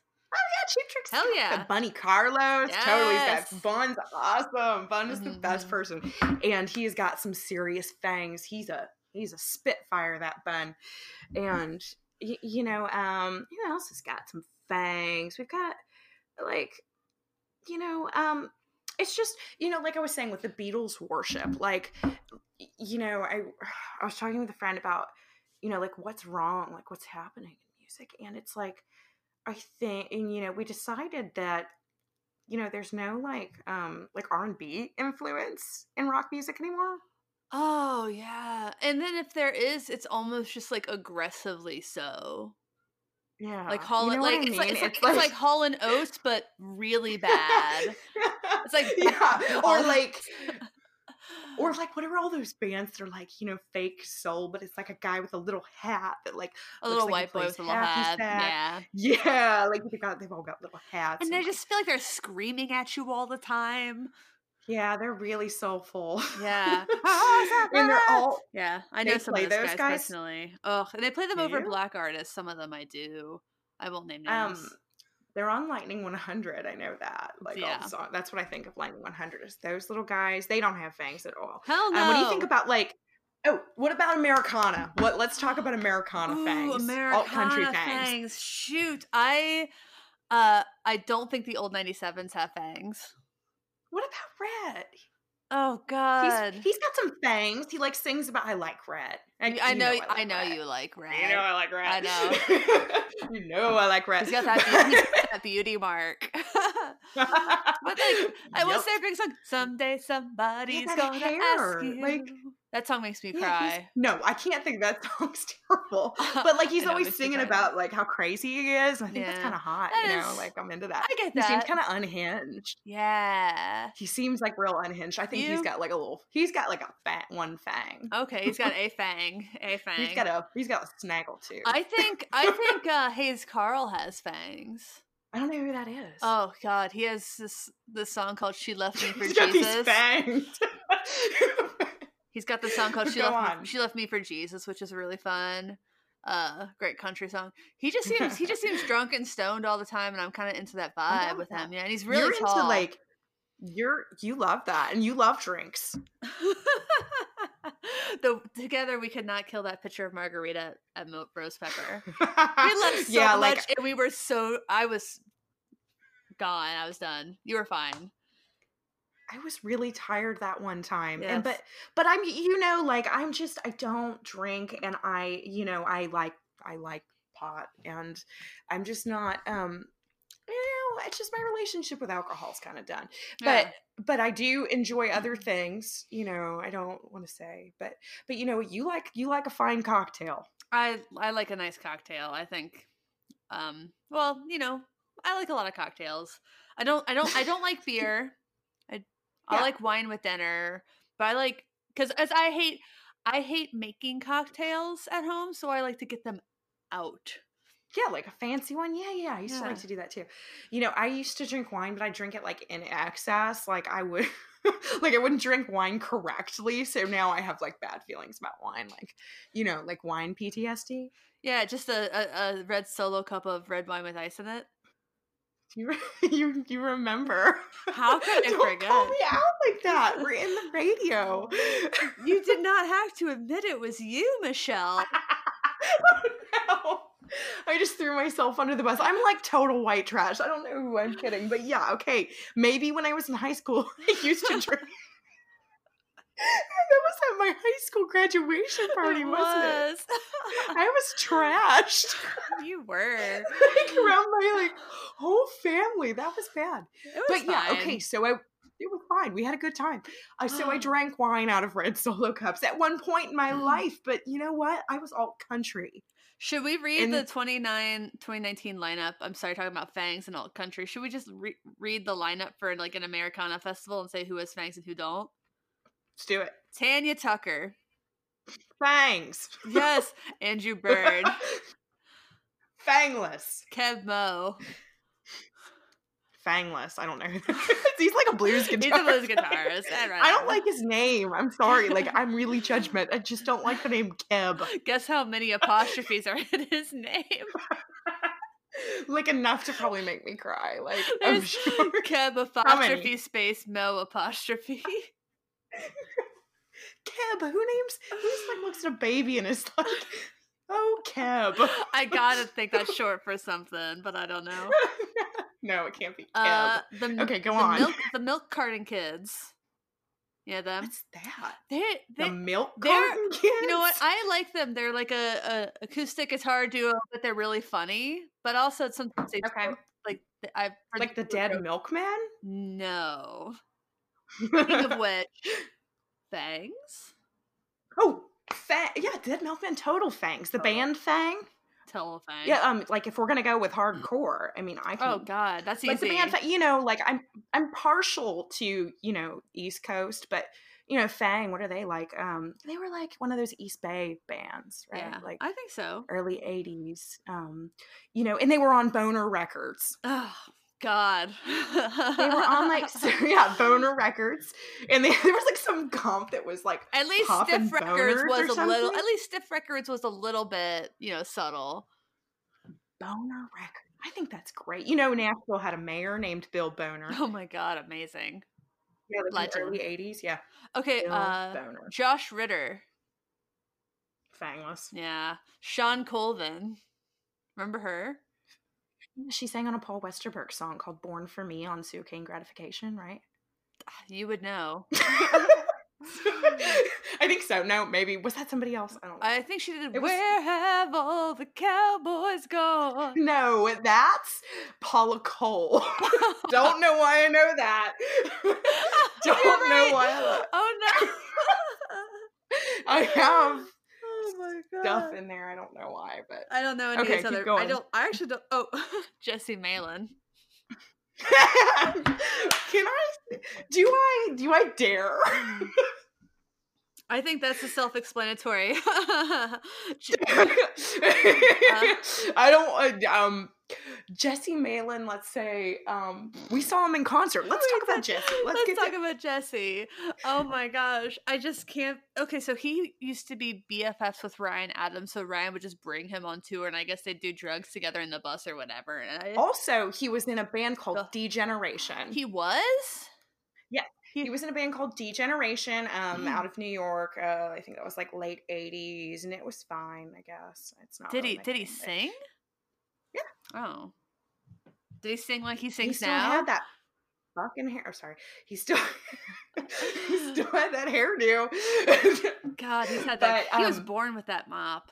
[SPEAKER 2] Cheap tricks
[SPEAKER 1] Hell yeah.
[SPEAKER 2] the bunny carlos totally
[SPEAKER 1] Yes.
[SPEAKER 2] got bun's awesome. Bun is the
[SPEAKER 1] Mhm,
[SPEAKER 2] best
[SPEAKER 1] mhm.
[SPEAKER 2] person and he's got some serious fangs. He's a he's a spitfire that bun. And y- you know um who else has got some fangs? We've got like you know um it's just you know like i was saying with the beatles worship like you know i [SIGHS] i was talking with a friend about you know like what's wrong? Like what's happening in music? And it's like i think and you know we decided that you know there's no like um like r&b influence in rock music anymore
[SPEAKER 1] Oh yeah, and then if there is, it's almost just like aggressively so.
[SPEAKER 2] yeah
[SPEAKER 1] Like
[SPEAKER 2] You
[SPEAKER 1] Hall,
[SPEAKER 2] know
[SPEAKER 1] like,
[SPEAKER 2] I
[SPEAKER 1] it's like
[SPEAKER 2] mean?
[SPEAKER 1] it's like it's like Hall and Oates, but really [LAUGHS] bad. It's like
[SPEAKER 2] yeah or like or [GASPS] like what are all those bands that are like you know fake soul but it's like a guy with a little hat that like
[SPEAKER 1] a little
[SPEAKER 2] like
[SPEAKER 1] white boy with a little hat, yeah. [LAUGHS]
[SPEAKER 2] yeah like they got they've all got little hats
[SPEAKER 1] And they
[SPEAKER 2] like-
[SPEAKER 1] just feel like they're screaming at you all the time.
[SPEAKER 2] yeah they're really soulful
[SPEAKER 1] Yeah. [LAUGHS]
[SPEAKER 2] and they're all
[SPEAKER 1] Yeah, I know some of those, guys,
[SPEAKER 2] guys?
[SPEAKER 1] personally. Oh, and they play them
[SPEAKER 2] Do
[SPEAKER 1] over
[SPEAKER 2] you?
[SPEAKER 1] black artists. Some of them I do. I won't name names.
[SPEAKER 2] um they're on lightning 100 i know that like
[SPEAKER 1] Yeah.
[SPEAKER 2] song, that's what i think of lightning 100 is those little guys they don't have fangs at all
[SPEAKER 1] Hell no.
[SPEAKER 2] Um, what do you think about like? Oh, what about Americana? What? Let's talk about Americana
[SPEAKER 1] Ooh,
[SPEAKER 2] fangs.
[SPEAKER 1] Americana
[SPEAKER 2] alt country fangs.
[SPEAKER 1] Shoot, I, uh, I don't think the old 97s have fangs.
[SPEAKER 2] What about Rhett?
[SPEAKER 1] Oh God.
[SPEAKER 2] He's he's got some fangs. He like sings about I like Rhett. And
[SPEAKER 1] I
[SPEAKER 2] you
[SPEAKER 1] know,
[SPEAKER 2] like
[SPEAKER 1] I know
[SPEAKER 2] rat.
[SPEAKER 1] you like Rhett. [LAUGHS]
[SPEAKER 2] You know I like Rhett.
[SPEAKER 1] I know.
[SPEAKER 2] you know I like Rhett.
[SPEAKER 1] He's got that, he's got that beauty [LAUGHS] mark. [LAUGHS] [LAUGHS] but like, [LAUGHS] I was
[SPEAKER 2] Yep.
[SPEAKER 1] their big song. Someday somebody's
[SPEAKER 2] that
[SPEAKER 1] gonna
[SPEAKER 2] hair,
[SPEAKER 1] ask you.
[SPEAKER 2] like-
[SPEAKER 1] that song makes me
[SPEAKER 2] Yeah,
[SPEAKER 1] cry.
[SPEAKER 2] no, I can't think that [LAUGHS] song's terrible. But like he's
[SPEAKER 1] know,
[SPEAKER 2] always singing about like how crazy he is. and I think that's kind of hot.
[SPEAKER 1] That
[SPEAKER 2] you know,
[SPEAKER 1] is-
[SPEAKER 2] like I'm into that.
[SPEAKER 1] I get that.
[SPEAKER 2] He seems kind of unhinged.
[SPEAKER 1] Yeah.
[SPEAKER 2] He seems like real unhinged. I think he's got like a little. He's got like a fat one fang.
[SPEAKER 1] Okay, he's got a fang. A fang.
[SPEAKER 2] He's got a. He's got a snaggle too.
[SPEAKER 1] I think I think uh Hayes Carll has fangs.
[SPEAKER 2] I don't know who that is.
[SPEAKER 1] Oh god, he has this this song called She Left Me [LAUGHS] for
[SPEAKER 2] he's got
[SPEAKER 1] Jesus. [LAUGHS] He's got the song called She
[SPEAKER 2] Go
[SPEAKER 1] Left Me. She Left Me for Jesus, which is a really fun. Uh great country song. He just seems he just seems [LAUGHS] drunk and stoned all the time and I'm kind of into that vibe with
[SPEAKER 2] that.
[SPEAKER 1] him. Yeah, and he's really
[SPEAKER 2] You're
[SPEAKER 1] tall.
[SPEAKER 2] into like. You're you love that and you love drinks. [LAUGHS]
[SPEAKER 1] the together we could not kill that picture of Margarita at Mo- Rosepepper. [LAUGHS] We laughed so
[SPEAKER 2] yeah,
[SPEAKER 1] much,
[SPEAKER 2] like
[SPEAKER 1] and we were so. I was gone. I was done. You were fine.
[SPEAKER 2] I was really tired that one time.
[SPEAKER 1] Yes.
[SPEAKER 2] And but but I'm you know like I'm just I don't drink and I you know I like I like pot and I'm just not um you know it's just my relationship with alcohol's kind of done. But
[SPEAKER 1] Yeah.
[SPEAKER 2] but I do enjoy other things, you know, I don't want to say. But but you know you like you like a fine cocktail.
[SPEAKER 1] I I like a nice cocktail. I think. Um. Well, you know, I like a lot of cocktails. I don't. I don't. I don't like [LAUGHS] beer. I I like wine with dinner, but I like because as I hate I hate making cocktails at home, so I like to get them out.
[SPEAKER 2] Yeah, like a fancy one. Yeah, yeah. I used to like to do that too. You know, I used to drink wine, but I drink it like in excess. Like I would [LAUGHS] like I wouldn't drink wine correctly. So now I have like bad feelings about wine. Like, you know, like wine PTSD.
[SPEAKER 1] Yeah, just a, a, a red solo cup of red wine with ice in it.
[SPEAKER 2] You [LAUGHS] you you remember.
[SPEAKER 1] How could [LAUGHS] I
[SPEAKER 2] Don't call
[SPEAKER 1] forget?
[SPEAKER 2] me out like that. We're in the radio.
[SPEAKER 1] You did not have to admit it was you, Michelle.
[SPEAKER 2] oh, no. [LAUGHS] I just threw myself under the bus. I'm like total white trash. I don't know who I'm kidding, but yeah, okay. Maybe when I was in high school, [LAUGHS] I used to drink. [LAUGHS] that was at my high school graduation party,
[SPEAKER 1] it
[SPEAKER 2] wasn't it? I was trashed.
[SPEAKER 1] you were.
[SPEAKER 2] like around my like whole family. That was bad.
[SPEAKER 1] It was
[SPEAKER 2] But yeah, okay, so I it was fine. We had a good time. Uh, so I [GASPS] drank wine out of red solo cups at one point in my
[SPEAKER 1] Mm.
[SPEAKER 2] life, but you know what? I was all country.
[SPEAKER 1] Should we read
[SPEAKER 2] And-
[SPEAKER 1] the 29, 2019 lineup? I'm sorry, talking about fangs and alt country. Should we just re- read the lineup for like an Americana festival and say who has fangs and who don't?
[SPEAKER 2] Let's do it.
[SPEAKER 1] Tanya Tucker.
[SPEAKER 2] Fangs.
[SPEAKER 1] Yes. Andrew [LAUGHS] Bird.
[SPEAKER 2] Fangless.
[SPEAKER 1] Keb' Mo'.
[SPEAKER 2] Fangless. I don't know. [LAUGHS] He's like a blues guitarist.
[SPEAKER 1] He's a blues guitarist. I,
[SPEAKER 2] don't like his name. I'm sorry. Like I'm really judgment. I just don't like the name Keb. [LAUGHS]
[SPEAKER 1] Guess how many apostrophes are in his name? [LAUGHS]
[SPEAKER 2] like enough to probably make me cry. Like I'm sure. Many?
[SPEAKER 1] apostrophe space Mo apostrophe.
[SPEAKER 2] Keb. Who names? Who's like looks at a baby and is like, oh Keb.
[SPEAKER 1] I gotta think that's short for something, but I don't know.
[SPEAKER 2] No, it can't be
[SPEAKER 1] Uh, the,
[SPEAKER 2] okay, go
[SPEAKER 1] the
[SPEAKER 2] on.
[SPEAKER 1] Milk, [LAUGHS] the milk carton kids. Yeah, them.
[SPEAKER 2] What's that?
[SPEAKER 1] They,
[SPEAKER 2] The milk carton kids.
[SPEAKER 1] you know what? I like them. They're like a, a acoustic guitar duo, but they're really funny. But also sometimes they
[SPEAKER 2] Okay.
[SPEAKER 1] like the- I've
[SPEAKER 2] like the dead milkman.
[SPEAKER 1] No. Speaking of [LAUGHS] which, fangs.
[SPEAKER 2] oh, Fang. Yeah, dead milkman. Total fangs. The
[SPEAKER 1] Oh.
[SPEAKER 2] band Fang.
[SPEAKER 1] A.
[SPEAKER 2] Yeah. Um. Like if we're gonna go with hardcore, I mean, I can.
[SPEAKER 1] Oh God, that's
[SPEAKER 2] like the band, you know, like I'm I'm partial to you know East Coast, but you know Fang, what are they like? Um, they were like one of those East Bay bands, right?
[SPEAKER 1] Yeah,
[SPEAKER 2] Like
[SPEAKER 1] I think so.
[SPEAKER 2] early '80s. Um, you know, and they were on Boner Records.
[SPEAKER 1] Oh God.
[SPEAKER 2] They were on like [LAUGHS] so, yeah Boner Records, and they, [LAUGHS] there was like some comp that was like
[SPEAKER 1] At least Stiff Records was a little. At least Stiff Records was a little bit, you know, subtle.
[SPEAKER 2] Boner Records. I think that's great. You know, Nashville had a mayor named Bill Boner.
[SPEAKER 1] Oh my God, amazing.
[SPEAKER 2] Yeah, like early '80s. Yeah,
[SPEAKER 1] Okay,
[SPEAKER 2] Bill
[SPEAKER 1] uh,
[SPEAKER 2] Boner,
[SPEAKER 1] Josh Ritter.
[SPEAKER 2] fangless.
[SPEAKER 1] Yeah, Shawn Colvin. Remember her?
[SPEAKER 2] She sang on a Paul Westerberg song called "Born for Me" on Suicaine Gratifaction, right?
[SPEAKER 1] Ah, you would know. [LAUGHS]
[SPEAKER 2] I think so. No, maybe was that somebody else? I don't know.
[SPEAKER 1] I think she did.
[SPEAKER 2] It was-
[SPEAKER 1] Where have all the cowboys gone?
[SPEAKER 2] no, that's Paula Cole. [LAUGHS] don't know why I know that. [LAUGHS] don't
[SPEAKER 1] You're
[SPEAKER 2] know why. I,
[SPEAKER 1] Oh no!
[SPEAKER 2] I have! Stuff in there. I don't know why, but
[SPEAKER 1] I don't know any
[SPEAKER 2] Okay,
[SPEAKER 1] of these
[SPEAKER 2] keep
[SPEAKER 1] other. I don't. I actually don't. Oh, [LAUGHS] Jesse Malin. [LAUGHS]
[SPEAKER 2] can I? Do I? Do I dare? Mm. [LAUGHS]
[SPEAKER 1] I think that's a self-explanatory. [LAUGHS] [LAUGHS]
[SPEAKER 2] I don't. Uh, um, Jesse Malin. Let's say um, we saw him in concert. Let's talk about [LAUGHS] Jesse. Let's,
[SPEAKER 1] Let's talk about Jesse. Oh my gosh. I just can't. Okay, so he used to be BFFs with Ryan Adams, so Ryan would just bring him on tour, and I guess they'd do drugs together in the bus or whatever. And I,
[SPEAKER 2] Also, he was in a band called.
[SPEAKER 1] D
[SPEAKER 2] Generation.
[SPEAKER 1] he was?
[SPEAKER 2] He was in a band called D Generation, um, out of New York. Uh, I think that was like late '80s, and it was fine. I guess it's not.
[SPEAKER 1] Did
[SPEAKER 2] really
[SPEAKER 1] he did he
[SPEAKER 2] but
[SPEAKER 1] sing?
[SPEAKER 2] Yeah.
[SPEAKER 1] Oh. Did he sing like he
[SPEAKER 2] He
[SPEAKER 1] sings
[SPEAKER 2] still
[SPEAKER 1] now?
[SPEAKER 2] had that fucking hair. Oh, sorry, he still [LAUGHS] he [LAUGHS] still had that hairdo.
[SPEAKER 1] God, he's had that.
[SPEAKER 2] But,
[SPEAKER 1] he was
[SPEAKER 2] um,
[SPEAKER 1] born with that mop.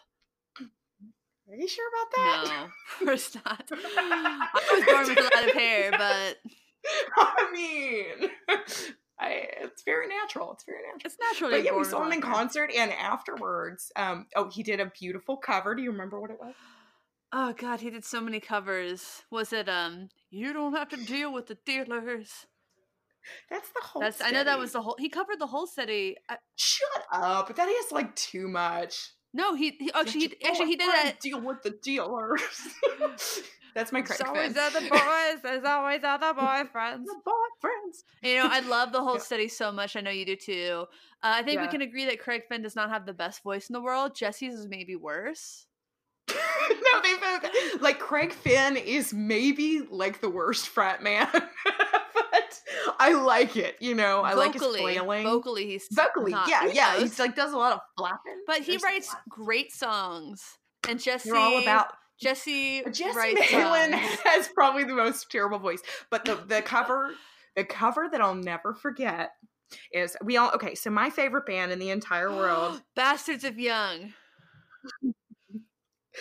[SPEAKER 2] Are you sure about that?
[SPEAKER 1] No, of course not. [LAUGHS] I was born with a lot of hair, but
[SPEAKER 2] I mean, I, it's very natural. It's very natural.
[SPEAKER 1] it's natural.
[SPEAKER 2] But yeah, we saw him in concert, and afterwards, um, oh, he did a beautiful cover. Do you remember what it was?
[SPEAKER 1] Oh God, he did so many covers. Was it um? You don't have to deal with the dealers.
[SPEAKER 2] That's the whole.
[SPEAKER 1] That's I know that was the whole. He covered the whole city. I,
[SPEAKER 2] Shut up! That is like too much.
[SPEAKER 1] no, he, he actually he, actually he did that.
[SPEAKER 2] Deal with the dealers. [LAUGHS] That's my Craig
[SPEAKER 1] There's always
[SPEAKER 2] fan.
[SPEAKER 1] other boys. There's always other boyfriends. [LAUGHS]
[SPEAKER 2] The boyfriends.
[SPEAKER 1] You know, I love the whole
[SPEAKER 2] Yeah.
[SPEAKER 1] study so much. I know you do too. Uh, I think we can agree that Craig Finn does not have the best voice in the world. Jesse's is maybe worse. [LAUGHS]
[SPEAKER 2] no, they both like Craig Finn is maybe like the worst frat man, [LAUGHS] but I like it. You know, I like his
[SPEAKER 1] vocally,
[SPEAKER 2] flailing.
[SPEAKER 1] vocally, he's
[SPEAKER 2] Vocally,
[SPEAKER 1] not-
[SPEAKER 2] yeah,
[SPEAKER 1] he
[SPEAKER 2] yeah.
[SPEAKER 1] knows.
[SPEAKER 2] He's like does a lot of flapping.
[SPEAKER 1] but he
[SPEAKER 2] There's
[SPEAKER 1] writes great songs. And Jesse,
[SPEAKER 2] You're all about
[SPEAKER 1] Jesse.
[SPEAKER 2] Jesse Malin [LAUGHS] has probably the most terrible voice, but the the [LAUGHS] cover, the cover that I'll never forget is we all okay. So my favorite band in the entire world. [GASPS]
[SPEAKER 1] Bastards of Young. [LAUGHS]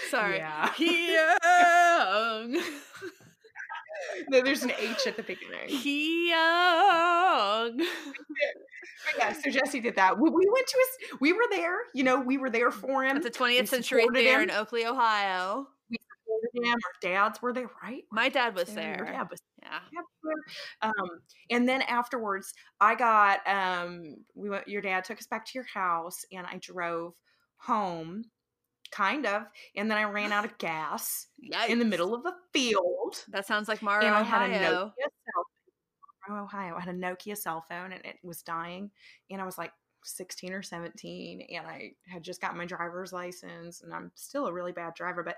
[SPEAKER 1] Sorry.
[SPEAKER 2] Yeah.
[SPEAKER 1] Young.
[SPEAKER 2] no, there's an H at the beginning.
[SPEAKER 1] He
[SPEAKER 2] Young. Yeah, so Jesse did that. We, we went to his. We were there. You know, we were there for him.
[SPEAKER 1] At the 20th Century
[SPEAKER 2] him.
[SPEAKER 1] in Oakley, Ohio.
[SPEAKER 2] Him. Our dads were there, right?
[SPEAKER 1] My dad was there.
[SPEAKER 2] dad was
[SPEAKER 1] Yeah.
[SPEAKER 2] Um, and then afterwards, I got um, we went. Your dad took us back to your house, and I drove home, kind of, and then I ran out of gas
[SPEAKER 1] Yikes. [LAUGHS]
[SPEAKER 2] in the middle of a field,
[SPEAKER 1] That sounds like Mario,
[SPEAKER 2] and I had a
[SPEAKER 1] Ohio.
[SPEAKER 2] Nokia cell phone. Ohio, I had a Nokia cell phone, and it was dying, and I was like. 16 or 17 and I had just got my driver's license and I'm still a really bad driver but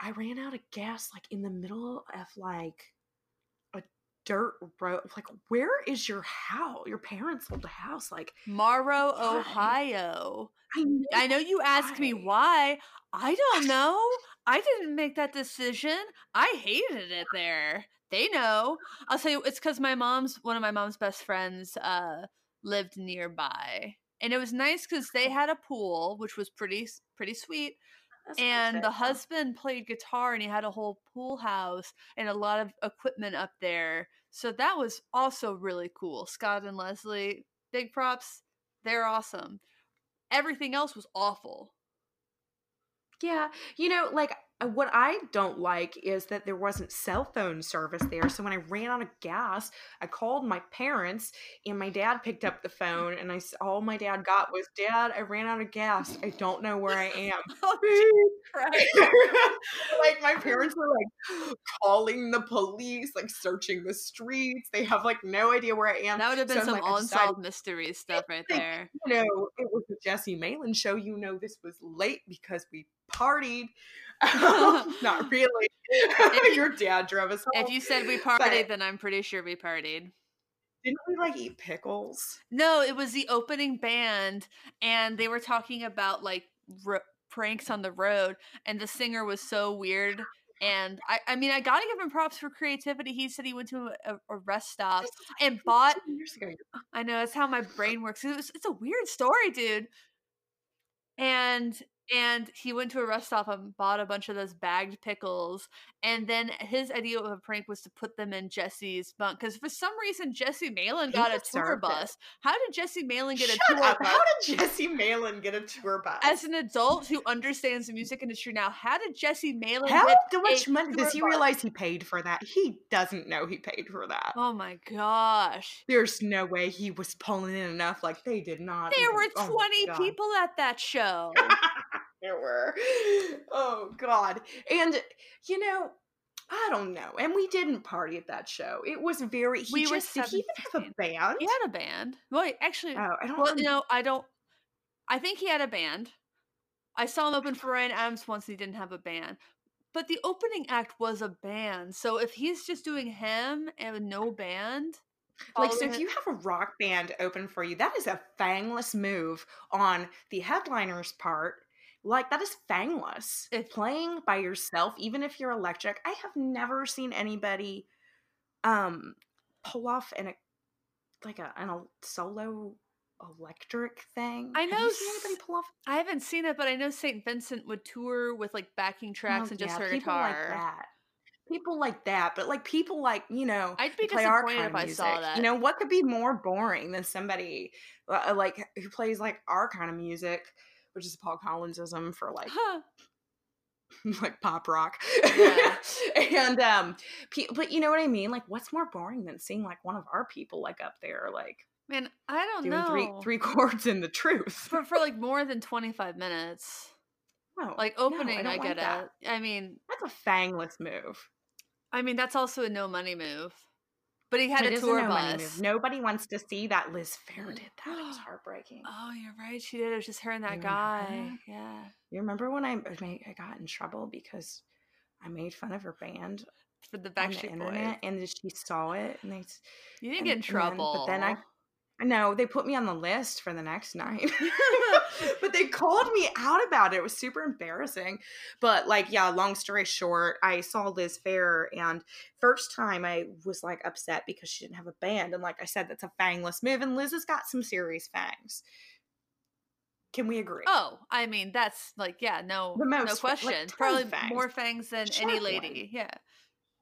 [SPEAKER 2] I ran out of gas like in the middle of like a dirt road. Like, where is your house? Your parents sold a house. Like,
[SPEAKER 1] Morrow,
[SPEAKER 2] Why?
[SPEAKER 1] Ohio.
[SPEAKER 2] I know.
[SPEAKER 1] I know you asked me why. I don't [LAUGHS] know. I didn't make that decision. I hated it there. They know. I'll tell you, it's because my mom's one of my mom's best friends uh, lived nearby, and it was nice because they had a pool, which was pretty pretty sweet.
[SPEAKER 2] That's
[SPEAKER 1] And the husband played guitar, and he had a whole pool house and a lot of equipment up there. So that was also really cool. Scott and Leslie, big props. They're awesome. Everything else was awful.
[SPEAKER 2] Yeah, you know, like Uh, what I don't like is that there wasn't cell phone service there. So when I ran out of gas, I called my parents, and my dad picked up the phone, and I all my dad got was, "Dad, I ran out of gas. I don't know where I am." [LAUGHS] Oh, [LAUGHS] like my parents were like calling the police, like searching the streets. They have like no idea where I am.
[SPEAKER 1] That would have been
[SPEAKER 2] So
[SPEAKER 1] some
[SPEAKER 2] like,
[SPEAKER 1] unsolved mysteries stuff right
[SPEAKER 2] Like,
[SPEAKER 1] there.
[SPEAKER 2] you know, it was a Jesse Malin show. You know, this was late because we partied. [LAUGHS] Not [LAUGHS] really. [LAUGHS]
[SPEAKER 1] you-
[SPEAKER 2] Your dad drove us home.
[SPEAKER 1] If you said we partied,
[SPEAKER 2] but-
[SPEAKER 1] then I'm pretty sure we partied.
[SPEAKER 2] Didn't we like eat pickles?
[SPEAKER 1] No, it was the opening band, and they were talking about like r- pranks on the road, and the singer was so weird And I, I mean, I gotta give him props for creativity. He said he went to a, a rest stop and bought.
[SPEAKER 2] 15 years ago.
[SPEAKER 1] I know it's how my brain works. It was, it's a weird story, dude. And and he went to a rest stop and bought a bunch of those bagged pickles. And then his idea of a prank was to put them in Jesse's bunk because for some reason Jesse Malin got a tour
[SPEAKER 2] it.
[SPEAKER 1] bus. How did Jesse Malin get
[SPEAKER 2] Shut
[SPEAKER 1] a tour
[SPEAKER 2] up.
[SPEAKER 1] bus?
[SPEAKER 2] How did Jesse Malin get a tour bus?
[SPEAKER 1] As an adult who understands the music industry now, how did Jesse Malin
[SPEAKER 2] How much money does he
[SPEAKER 1] bus?
[SPEAKER 2] realize he paid for that? He doesn't know he paid for that.
[SPEAKER 1] Oh my gosh.
[SPEAKER 2] There's no way he was pulling in enough. Like they did not.
[SPEAKER 1] There were
[SPEAKER 2] oh
[SPEAKER 1] 20 people at that show. [LAUGHS]
[SPEAKER 2] there were. [LAUGHS] Oh God. And you know, I don't know. And we didn't party at that show. It was very. He
[SPEAKER 1] We were
[SPEAKER 2] just did he even have a [LAUGHS] band?
[SPEAKER 1] he had a band. Wait, actually,
[SPEAKER 2] Oh, I don't.
[SPEAKER 1] well, no, I don't. I think he had a band. I saw him open for Ryan Adams once and he didn't have a band. But the opening act was a band. So if he's just doing him and no band.
[SPEAKER 2] Like, so if you have a rock band open for you, that is a fangless move on the headliner's part. Like, that is fangless. Playing by yourself, even if you're electric, I have never seen anybody um pull off an like a an el- solo electric thing.
[SPEAKER 1] I know
[SPEAKER 2] anybody pull off
[SPEAKER 1] I haven't seen it, but I know St. Vincent would tour with like backing tracks
[SPEAKER 2] Oh,
[SPEAKER 1] and just
[SPEAKER 2] yeah,
[SPEAKER 1] her
[SPEAKER 2] people
[SPEAKER 1] guitar.
[SPEAKER 2] like that. People like that, but like people like you know,
[SPEAKER 1] I'd be
[SPEAKER 2] play our
[SPEAKER 1] disappointed
[SPEAKER 2] kind
[SPEAKER 1] if
[SPEAKER 2] of
[SPEAKER 1] I saw that.
[SPEAKER 2] You know, what could be more boring than somebody uh, like who plays like our kind of music, which is Paul Collinsism for like
[SPEAKER 1] Huh. [LAUGHS]
[SPEAKER 2] like pop rock.
[SPEAKER 1] Yeah. [LAUGHS]
[SPEAKER 2] and um, pe- but you know what I mean? Like, what's more boring than seeing like one of our people like up there like
[SPEAKER 1] Man, I don't
[SPEAKER 2] doing
[SPEAKER 1] know.
[SPEAKER 2] three three [LAUGHS] chords in the truth?
[SPEAKER 1] for for like more than 25 minutes.
[SPEAKER 2] No,
[SPEAKER 1] Like opening,
[SPEAKER 2] don't
[SPEAKER 1] I, get
[SPEAKER 2] that.
[SPEAKER 1] it. I mean,
[SPEAKER 2] That's a fangless move.
[SPEAKER 1] I mean that's also a no money move. But he had
[SPEAKER 2] It
[SPEAKER 1] a tour
[SPEAKER 2] money
[SPEAKER 1] bus.
[SPEAKER 2] Nobody wants to see that. Liz Phair did that. It was [GASPS] heartbreaking.
[SPEAKER 1] Oh, you're right. She did. It was just her and that
[SPEAKER 2] remember
[SPEAKER 1] guy.
[SPEAKER 2] that?
[SPEAKER 1] Yeah.
[SPEAKER 2] You remember when I made, I got in trouble because I made fun of her band
[SPEAKER 1] For the Backstreet
[SPEAKER 2] internet,
[SPEAKER 1] Boys.
[SPEAKER 2] and she saw it, and they
[SPEAKER 1] You didn't
[SPEAKER 2] and-
[SPEAKER 1] get in
[SPEAKER 2] and then-
[SPEAKER 1] trouble.
[SPEAKER 2] but then I no, they put me on the list for the next night. [LAUGHS] [LAUGHS] but they called me out about it. It was super embarrassing. But like, yeah, long story short, I saw Liz Phair and first time I was like upset because she didn't have a band. And like I said, that's a fangless move. And Liz has got some serious fangs. Can we agree?
[SPEAKER 1] Oh, I mean that's like yeah, no,
[SPEAKER 2] The
[SPEAKER 1] no
[SPEAKER 2] most, like,
[SPEAKER 1] question.
[SPEAKER 2] tons
[SPEAKER 1] Probably
[SPEAKER 2] fangs.
[SPEAKER 1] more fangs than any lady. Yeah.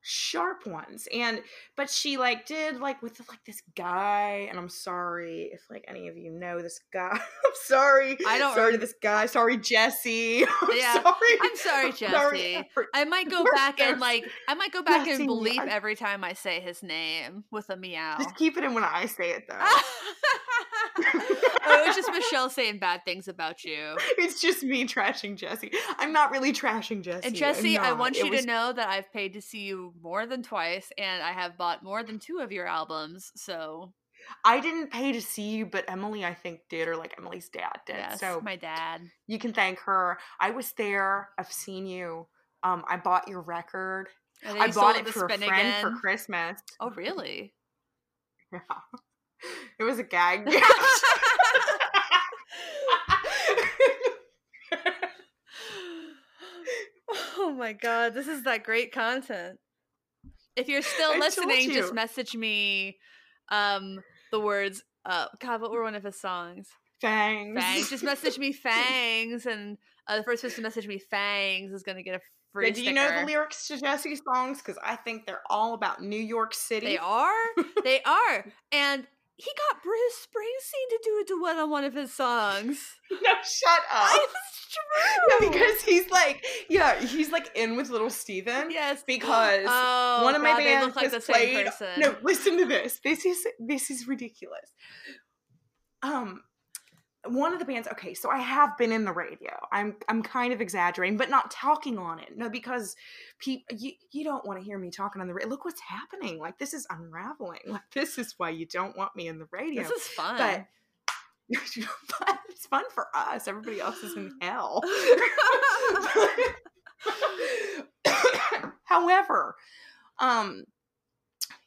[SPEAKER 2] Sharp ones and but she like did like with like this guy and i'm sorry if like any of you know this guy [LAUGHS] i'm sorry
[SPEAKER 1] I don't
[SPEAKER 2] sorry to this guy sorry jesse [LAUGHS] i'm
[SPEAKER 1] Yeah,
[SPEAKER 2] sorry
[SPEAKER 1] I'm sorry, Jesse.
[SPEAKER 2] for-
[SPEAKER 1] I might go
[SPEAKER 2] We're
[SPEAKER 1] back and like I might go back
[SPEAKER 2] Jesse,
[SPEAKER 1] and bleep every time I say his name with a meow.
[SPEAKER 2] just keep it in when i say it though [LAUGHS]
[SPEAKER 1] it was just Michelle saying bad things about you. [LAUGHS]
[SPEAKER 2] it's just me trashing jesse i'm not really trashing jesse
[SPEAKER 1] And Jesse, I want you
[SPEAKER 2] was-
[SPEAKER 1] to know that I've paid to see you more than twice, and I have bought more than two of your albums. So
[SPEAKER 2] i didn't pay to see you but emily i think did or like emily's dad did
[SPEAKER 1] yes,
[SPEAKER 2] so
[SPEAKER 1] my dad.
[SPEAKER 2] you can thank her i was there i've seen you um, I bought your record. I bought it for a friend
[SPEAKER 1] again.
[SPEAKER 2] for Christmas.
[SPEAKER 1] Oh, really? [LAUGHS]
[SPEAKER 2] Yeah. It was a gag [LAUGHS]
[SPEAKER 1] oh my god, this is that great content. If you're [LAUGHS] still
[SPEAKER 2] I
[SPEAKER 1] listening, just message me um the words uh God, what were one of his songs?
[SPEAKER 2] Fangs.
[SPEAKER 1] Fangs. Just message me [LAUGHS] fangs and uh, the first person to message me fangs is gonna get a free
[SPEAKER 2] Yeah, do you know the lyrics to Jesse's songs? Because I think they're all about New York City.
[SPEAKER 1] They are. they [LAUGHS] are. And he got Bruce Springsteen to do a duet on one of his songs. [LAUGHS]
[SPEAKER 2] no, shut up. [LAUGHS]
[SPEAKER 1] It's [LAUGHS] true.
[SPEAKER 2] because he's like, yeah, he's like in with little Steven.
[SPEAKER 1] yes, [GASPS]
[SPEAKER 2] because
[SPEAKER 1] oh,
[SPEAKER 2] one of my
[SPEAKER 1] God, they
[SPEAKER 2] bands
[SPEAKER 1] like the
[SPEAKER 2] has
[SPEAKER 1] same
[SPEAKER 2] played.
[SPEAKER 1] person.
[SPEAKER 2] No, listen to this. This is this is ridiculous. Um, one of the bands. Okay, so I have been in the radio. I'm I'm kind of exaggerating, but not talking on it. No, because people you you don't want to hear me talking on the radio. Look what's happening. Like this is unraveling. Like this is why you don't want me in the radio.
[SPEAKER 1] This is fun.
[SPEAKER 2] but. [LAUGHS] but it's fun for us. Everybody else is in hell. [LAUGHS] However, um,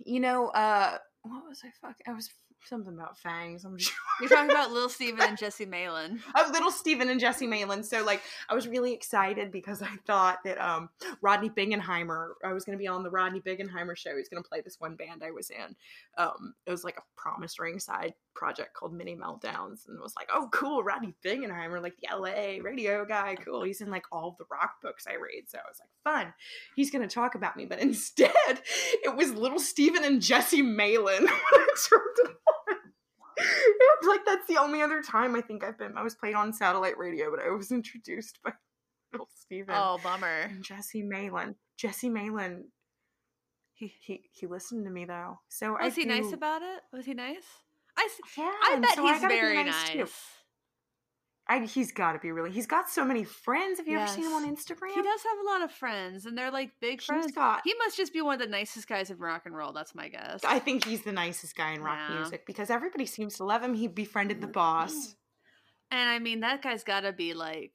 [SPEAKER 2] you know, uh, what was I fuck? I was something about fangs. I'm sure. [LAUGHS]
[SPEAKER 1] You're talking about Little Steven and Jesse Malin.
[SPEAKER 2] of [LAUGHS] little Steven and Jesse Malin. So like I was really excited because I thought that um Rodney Bingenheimer, I was gonna be on the Rodney Bingenheimer show. He's gonna play this one band I was in. Um it was like a promise ring side project called Mini Meltdowns and it was like, oh cool, Rodney Bingenheimer, like the LA radio guy, cool. He's in like all the rock books I read. So I was like, fun. He's gonna talk about me. But [LAUGHS] instead it was little Steven and Jesse Malin when I turned it on. Like that's the only other time I think I've been. I was played on satellite radio, but I was [LAUGHS] introduced by little Steven
[SPEAKER 1] Oh, bummer.
[SPEAKER 2] and Jesse Malin. Jesse Malin,
[SPEAKER 1] He,
[SPEAKER 2] he he listened to me though. So I
[SPEAKER 1] was he nice about it? Was he nice? I,
[SPEAKER 2] Yeah,
[SPEAKER 1] I bet
[SPEAKER 2] so I
[SPEAKER 1] he's
[SPEAKER 2] be
[SPEAKER 1] very
[SPEAKER 2] nice, too.
[SPEAKER 1] nice.
[SPEAKER 2] I, he's got to be really. He's got so many friends. Have you ever seen him on Instagram?
[SPEAKER 1] He does have a lot of friends, and they're like big
[SPEAKER 2] He's
[SPEAKER 1] friends.
[SPEAKER 2] got.
[SPEAKER 1] He must just be one of the nicest guys in rock and roll. That's my guess.
[SPEAKER 2] I think he's the nicest guy in rock
[SPEAKER 1] Yeah.
[SPEAKER 2] music because everybody seems to love him. He befriended the mm-hmm. boss.
[SPEAKER 1] And I mean, that guy's got to be like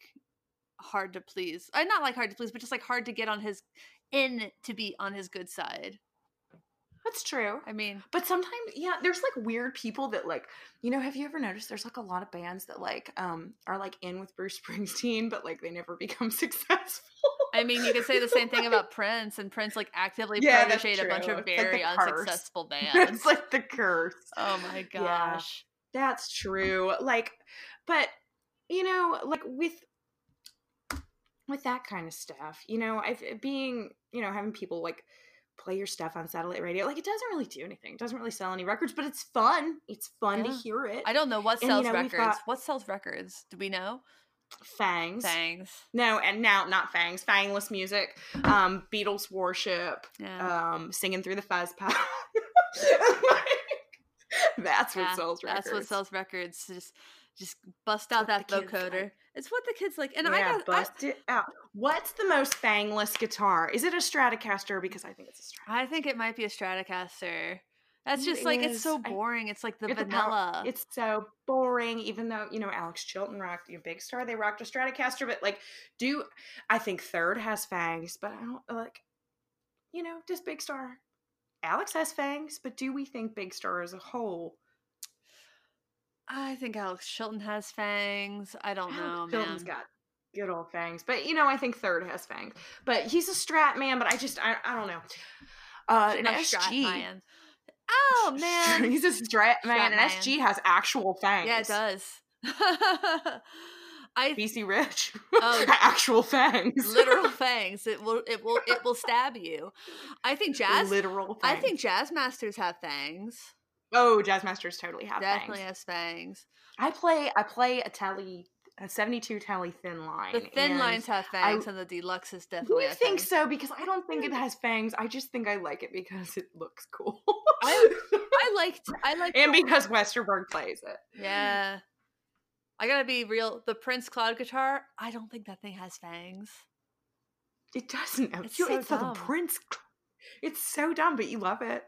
[SPEAKER 1] hard to please. I not like hard to please, but just like hard to get on his in to be on his good side.
[SPEAKER 2] That's true.
[SPEAKER 1] I mean,
[SPEAKER 2] But sometimes, yeah, there's like weird people that like, you know, have you ever noticed there's like a lot of bands that like um are like in with Bruce [LAUGHS] Springsteen, but like they never [LAUGHS] become successful.
[SPEAKER 1] I mean, you could say the same thing about Prince, and Prince like actively
[SPEAKER 2] Yeah,
[SPEAKER 1] a bunch of
[SPEAKER 2] It's like
[SPEAKER 1] very unsuccessful [LAUGHS] bands.
[SPEAKER 2] It's like the curse.
[SPEAKER 1] oh my
[SPEAKER 2] Yeah.
[SPEAKER 1] gosh.
[SPEAKER 2] That's true. Like, but you know, like with with that kind of stuff, you know, I've being, you know, having people like play your stuff on satellite radio, like it doesn't really do anything. It doesn't really sell any records, but it's fun. It's fun to hear it.
[SPEAKER 1] I don't know what
[SPEAKER 2] And, you
[SPEAKER 1] sells
[SPEAKER 2] know,
[SPEAKER 1] records.
[SPEAKER 2] got-
[SPEAKER 1] What sells records? Do we know?
[SPEAKER 2] Fangs.
[SPEAKER 1] Fangs.
[SPEAKER 2] No, and now not fangs, fangless music, um, Beatles worship,
[SPEAKER 1] Yeah.
[SPEAKER 2] um, singing through the fuzz pad. [LAUGHS] That's what sells records.
[SPEAKER 1] That's what sells records. Just just bust out that vocoder. It's what the kids like. And
[SPEAKER 2] yeah,
[SPEAKER 1] I got I,
[SPEAKER 2] it out. Uh, what's the most fangless guitar? Is it a Stratocaster? Because I think it's a Stratocaster.
[SPEAKER 1] I think it might be a Stratocaster. That's
[SPEAKER 2] It
[SPEAKER 1] just like it's so
[SPEAKER 2] is. I-
[SPEAKER 1] boring. it's like the
[SPEAKER 2] It's a
[SPEAKER 1] vanilla.
[SPEAKER 2] It's so boring, even though, you know, Alex Chilton rocked you know, Big Star, they rocked a Stratocaster, but like, do I think third has fangs, but I don't like, you know, does Big Star? Alex has fangs, but do we think Big Star as a whole?
[SPEAKER 1] I think Alex Chilton has fangs. I don't know,
[SPEAKER 2] Alex Chilton's
[SPEAKER 1] man.
[SPEAKER 2] got good old fangs, but you know, I think third has fangs, but he's a Strat man, but I just, I, I don't know. Uh, an SG.
[SPEAKER 1] Man. Oh [LAUGHS] man.
[SPEAKER 2] he's a Strat man,
[SPEAKER 1] Strat
[SPEAKER 2] and. SG has actual fangs.
[SPEAKER 1] yeah, it does. [LAUGHS] I
[SPEAKER 2] BC Rich. [LAUGHS]
[SPEAKER 1] Oh.
[SPEAKER 2] actual fangs.
[SPEAKER 1] literal fangs. It will it will it will stab you. I think jazz
[SPEAKER 2] Literal
[SPEAKER 1] I think jazz masters have fangs.
[SPEAKER 2] Oh, Jazz Masters totally have
[SPEAKER 1] Definitely
[SPEAKER 2] fangs.
[SPEAKER 1] has fangs.
[SPEAKER 2] I play I play a tele a 72 tele thin line.
[SPEAKER 1] The thin lines have fangs, and the deluxes definitely
[SPEAKER 2] You
[SPEAKER 1] have
[SPEAKER 2] think
[SPEAKER 1] fangs.
[SPEAKER 2] so? Because I don't think it mm. has fangs. I just think I like it because it looks cool.
[SPEAKER 1] I- I liked I liked
[SPEAKER 2] and because Westerberg plays it.
[SPEAKER 1] Yeah. I gotta be real. The Prince Cloud guitar, I don't think that thing has fangs.
[SPEAKER 2] It doesn't.
[SPEAKER 1] It's so
[SPEAKER 2] it's the. Prince. It's so dumb, but you love it.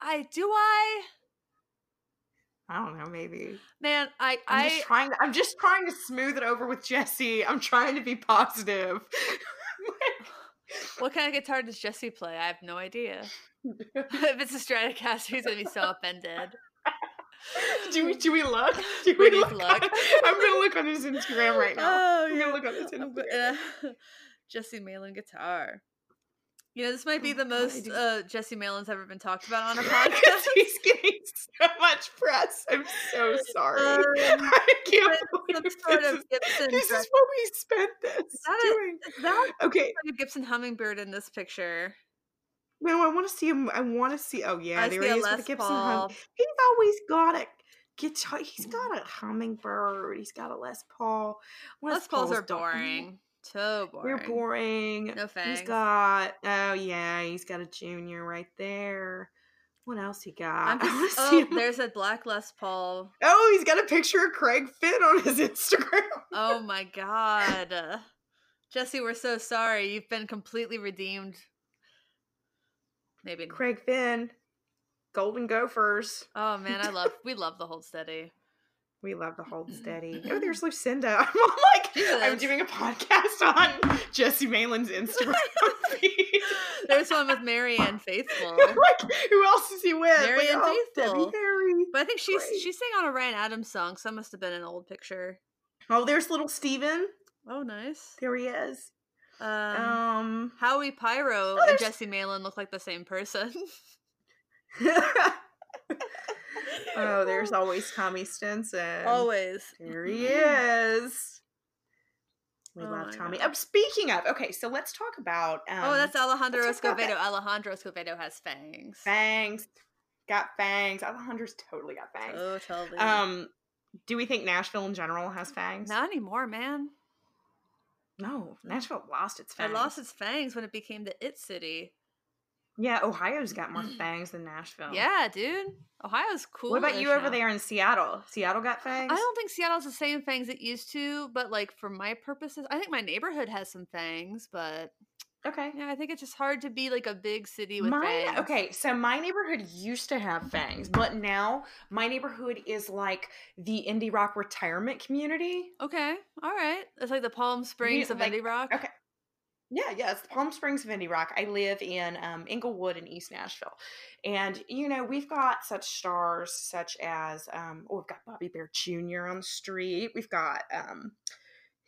[SPEAKER 1] I do I?
[SPEAKER 2] I don't know, maybe.
[SPEAKER 1] Man, I
[SPEAKER 2] I'm
[SPEAKER 1] I
[SPEAKER 2] just trying. I'm just trying to smooth it over with Jesse. I'm trying to be positive.
[SPEAKER 1] what kind of guitar does Jesse play? I have no idea. [LAUGHS] [LAUGHS] if it's a Stratocaster, he's gonna be so offended.
[SPEAKER 2] do we? Do we look? [LAUGHS] Do
[SPEAKER 1] We
[SPEAKER 2] we, look?
[SPEAKER 1] to look.
[SPEAKER 2] I'm gonna look on his Instagram right now.
[SPEAKER 1] Oh,
[SPEAKER 2] I'm
[SPEAKER 1] yeah.
[SPEAKER 2] gonna look on his Instagram.
[SPEAKER 1] uh, Jesse Malin guitar. You know, this might be
[SPEAKER 2] Oh,
[SPEAKER 1] the most uh, Jesse Malin's ever been talked about on a [LAUGHS] podcast. [LAUGHS]
[SPEAKER 2] he's getting so much press. I'm so sorry.
[SPEAKER 1] Um, [LAUGHS]
[SPEAKER 2] I can't believe
[SPEAKER 1] sort
[SPEAKER 2] this
[SPEAKER 1] of
[SPEAKER 2] is, this is what we spent this
[SPEAKER 1] that a-
[SPEAKER 2] doing.
[SPEAKER 1] Is that
[SPEAKER 2] Okay,
[SPEAKER 1] a Gibson hummingbird in this picture?
[SPEAKER 2] no, I want to see him. I want to see. Oh yeah,
[SPEAKER 1] I
[SPEAKER 2] there he is with the Gibson. Hum- he's always got a guitar. He's got a hummingbird. He's got a Les Paul.
[SPEAKER 1] Les Pauls are
[SPEAKER 2] don't-
[SPEAKER 1] boring. So boring.
[SPEAKER 2] They're boring.
[SPEAKER 1] No fangs.
[SPEAKER 2] He's got. Oh yeah, he's got a junior right there. What else he got?
[SPEAKER 1] I'm [LAUGHS]
[SPEAKER 2] I wanna
[SPEAKER 1] just,
[SPEAKER 2] see
[SPEAKER 1] oh, there's a black Les Paul.
[SPEAKER 2] Oh, he's got a picture of Craig Finn on his [LAUGHS] oh Instagram.
[SPEAKER 1] Oh my [LAUGHS] god. Jesse, we're so sorry. You've been completely redeemed. Maybe.
[SPEAKER 2] Craig Finn, Golden Gophers.
[SPEAKER 1] Oh man, I love we love the hold steady.
[SPEAKER 2] We love the hold steady. Oh, there's Lucinda. [LAUGHS] I'm like, I'm doing a podcast on [LAUGHS] Jesse Malin's Instagram [LAUGHS] feed.
[SPEAKER 1] There's one with Marianne Faithfull.
[SPEAKER 2] like, who else is he with?
[SPEAKER 1] Marianne
[SPEAKER 2] like, oh,
[SPEAKER 1] Faithfull.
[SPEAKER 2] Debbie Harry.
[SPEAKER 1] But I think she's
[SPEAKER 2] Great.
[SPEAKER 1] she sang on a Ryan Adams song, so that must have been an old picture.
[SPEAKER 2] Oh, there's little Steven.
[SPEAKER 1] Oh, nice.
[SPEAKER 2] There he is.
[SPEAKER 1] Um,
[SPEAKER 2] Um,
[SPEAKER 1] Howie Pyro and Jesse Malin look like the same person.
[SPEAKER 2] Oh, there's [LAUGHS] always Tommy Stinson.
[SPEAKER 1] always.
[SPEAKER 2] There he is. We
[SPEAKER 1] Oh
[SPEAKER 2] love Tommy.
[SPEAKER 1] God.
[SPEAKER 2] Oh, speaking of, okay, so let's talk about. Um,
[SPEAKER 1] oh, that's Alejandro
[SPEAKER 2] let's talk about
[SPEAKER 1] Escovedo. Alejandro Escovedo has fangs.
[SPEAKER 2] fangs. Got fangs. Alejandro's totally got fangs.
[SPEAKER 1] Oh, totally.
[SPEAKER 2] Um, do we think Nashville in general has fangs?
[SPEAKER 1] Not anymore, man.
[SPEAKER 2] No, Nashville lost its fangs.
[SPEAKER 1] It lost its fangs when it became the It City.
[SPEAKER 2] Yeah, Ohio's got more mm. fangs than Nashville.
[SPEAKER 1] Yeah, dude. Ohio's cool.
[SPEAKER 2] What about you over there in Seattle? Seattle got fangs?
[SPEAKER 1] I don't think Seattle's the same fangs it used to, but like for my purposes, I think my neighborhood has some fangs, but
[SPEAKER 2] Okay.
[SPEAKER 1] yeah, I think it's just hard to be like a big city with
[SPEAKER 2] My
[SPEAKER 1] fangs.
[SPEAKER 2] okay, so my neighborhood used to have fangs, but now my neighborhood is like the indie rock retirement community.
[SPEAKER 1] Okay. All right. It's like the Palm Springs of
[SPEAKER 2] like-
[SPEAKER 1] indie rock.
[SPEAKER 2] okay. Yeah, yeah, it's the Palm Springs of indie rock. I live in um, Inglewood in East Nashville, and you know we've got such stars such as um, oh, we've got Bobby Bare Jr. on the street. We've got um,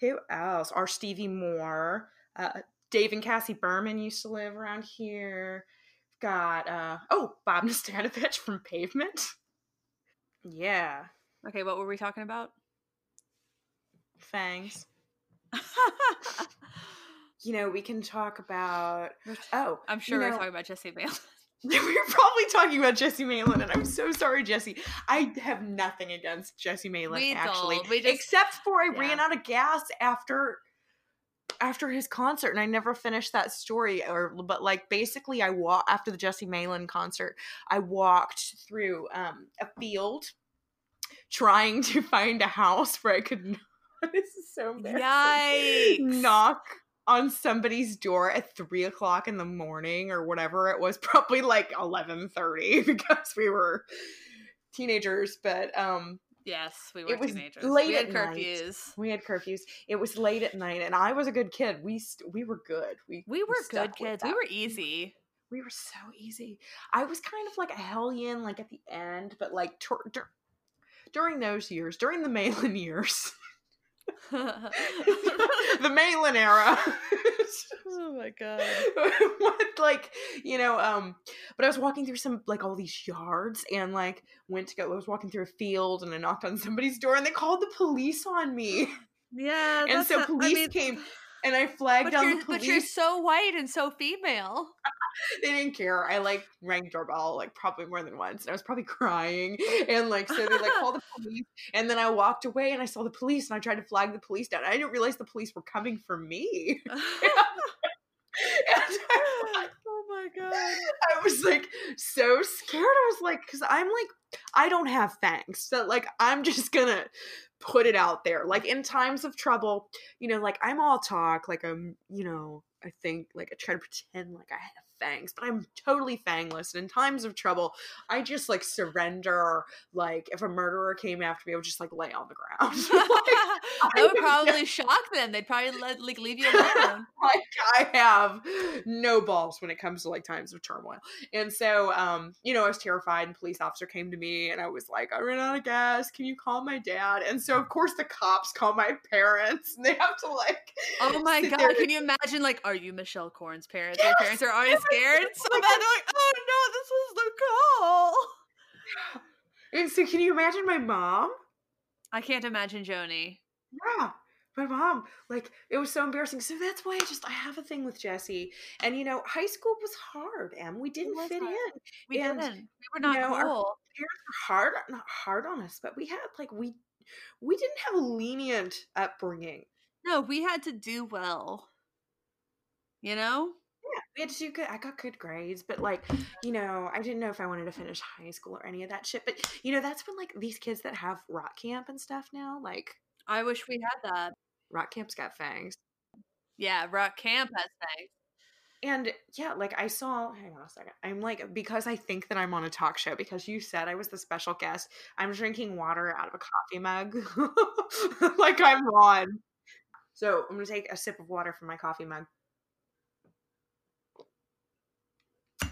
[SPEAKER 2] who else? R. Stevie Moore, uh, Dave and Cassie Berman used to live around here. We've got uh, oh Bob [LAUGHS] Nastanovich from Pavement. Yeah,
[SPEAKER 1] Okay, what were we talking about?
[SPEAKER 2] fangs. [LAUGHS] You know we can talk about oh
[SPEAKER 1] I'm sure
[SPEAKER 2] you
[SPEAKER 1] we're talking about Jesse Malin. [LAUGHS]
[SPEAKER 2] we are probably talking about Jesse Malin, and I'm so sorry, Jesse. I have nothing against Jesse Malin,
[SPEAKER 1] We
[SPEAKER 2] actually.
[SPEAKER 1] Just-
[SPEAKER 2] except for I
[SPEAKER 1] yeah.
[SPEAKER 2] ran out of gas after after his concert, and I never finished that story. Or, but like basically, I walked after the Jesse Malin concert. I walked through um, a field trying to find a house where I could. [LAUGHS] this is so embarrassing.
[SPEAKER 1] Yikes.
[SPEAKER 2] Knock on somebody's door at three o'clock in the morning or whatever it was [LAUGHS] probably like 11.30 [LAUGHS] because we were teenagers but um
[SPEAKER 1] Yes, we were
[SPEAKER 2] was
[SPEAKER 1] teenagers.
[SPEAKER 2] late
[SPEAKER 1] we had
[SPEAKER 2] at night.
[SPEAKER 1] curfews.
[SPEAKER 2] we had curfews it was late at night and i was a good kid we st- we were good we
[SPEAKER 1] We were good kids. We were easy.
[SPEAKER 2] we were so easy i was kind of like a hellion like at the end but like tor- dur- during those years during the Malin [LAUGHS] years the Malin era
[SPEAKER 1] oh my god. [LAUGHS]
[SPEAKER 2] what like you know um but i was walking through some like all these yards and like went to go i was walking through a field and i knocked on somebody's door and they called the police on me
[SPEAKER 1] Yeah.
[SPEAKER 2] and
[SPEAKER 1] that's
[SPEAKER 2] so
[SPEAKER 1] I
[SPEAKER 2] police
[SPEAKER 1] mean,
[SPEAKER 2] came and i flagged
[SPEAKER 1] But
[SPEAKER 2] down the
[SPEAKER 1] but you're so white and so female. [LAUGHS]
[SPEAKER 2] they didn't care i like rang doorbell like probably more than once and i was probably [LAUGHS] crying and like so they like called the [LAUGHS] police and then i walked away and i saw the police and i tried to flag the police down i didn't realize the police were coming for me and I,
[SPEAKER 1] oh my god.
[SPEAKER 2] I was like so scared. I was like, because I'm like, I don't have fangs. So, like, I'm just gonna put it out there. Like, in times of trouble, you know, like, I'm all talk. Like, I'm, you know, I think, like, I try to pretend like I have fangs, but I'm totally fangless. And in times of trouble, I just, like, surrender. Like, if a murderer came after me, I would just, like, lay on the ground. [LAUGHS]
[SPEAKER 1] that [LAUGHS] would probably shock them. They'd probably let like leave you [LAUGHS] alone.
[SPEAKER 2] like I have no balls when it comes to like times of turmoil. And so um, you know, I was terrified and police officer came to me and I was like, I ran out of gas. Can you call my dad? And so of course the cops call my parents and they have to like
[SPEAKER 1] Oh my god! Can you imagine? Like, are you Michelle Corn's parents? Your
[SPEAKER 2] Yes!
[SPEAKER 1] parents are already scared. So bad. They're like, oh no, this was the call.
[SPEAKER 2] and so can you imagine my mom?
[SPEAKER 1] I can't imagine Joni.
[SPEAKER 2] Yeah. My mom, like, it was so embarrassing. So that's why I just I have a thing with Jesse. And you know, high school was hard, and we didn't fit
[SPEAKER 1] hard.
[SPEAKER 2] in.
[SPEAKER 1] We
[SPEAKER 2] And,
[SPEAKER 1] didn't. We were not
[SPEAKER 2] you know, our-
[SPEAKER 1] cool.
[SPEAKER 2] parents were hard not hard on us but we had like we we didn't have a lenient upbringing
[SPEAKER 1] No, we had to do well. You know?
[SPEAKER 2] Yeah we had to do good i got good grades but like you know i didn't know if i wanted to finish high school or any of that shit but you know that's when like these kids that have rock camp and stuff now like
[SPEAKER 1] I wish we had that.
[SPEAKER 2] rock camp's got fangs
[SPEAKER 1] Yeah, rock camp has fangs.
[SPEAKER 2] and yeah like i saw hang on a second i'm like because i think that i'm on a talk show because you said i was the special guest i'm drinking water out of a coffee mug [LAUGHS] like i'm on so i'm gonna take a sip of water from my coffee mug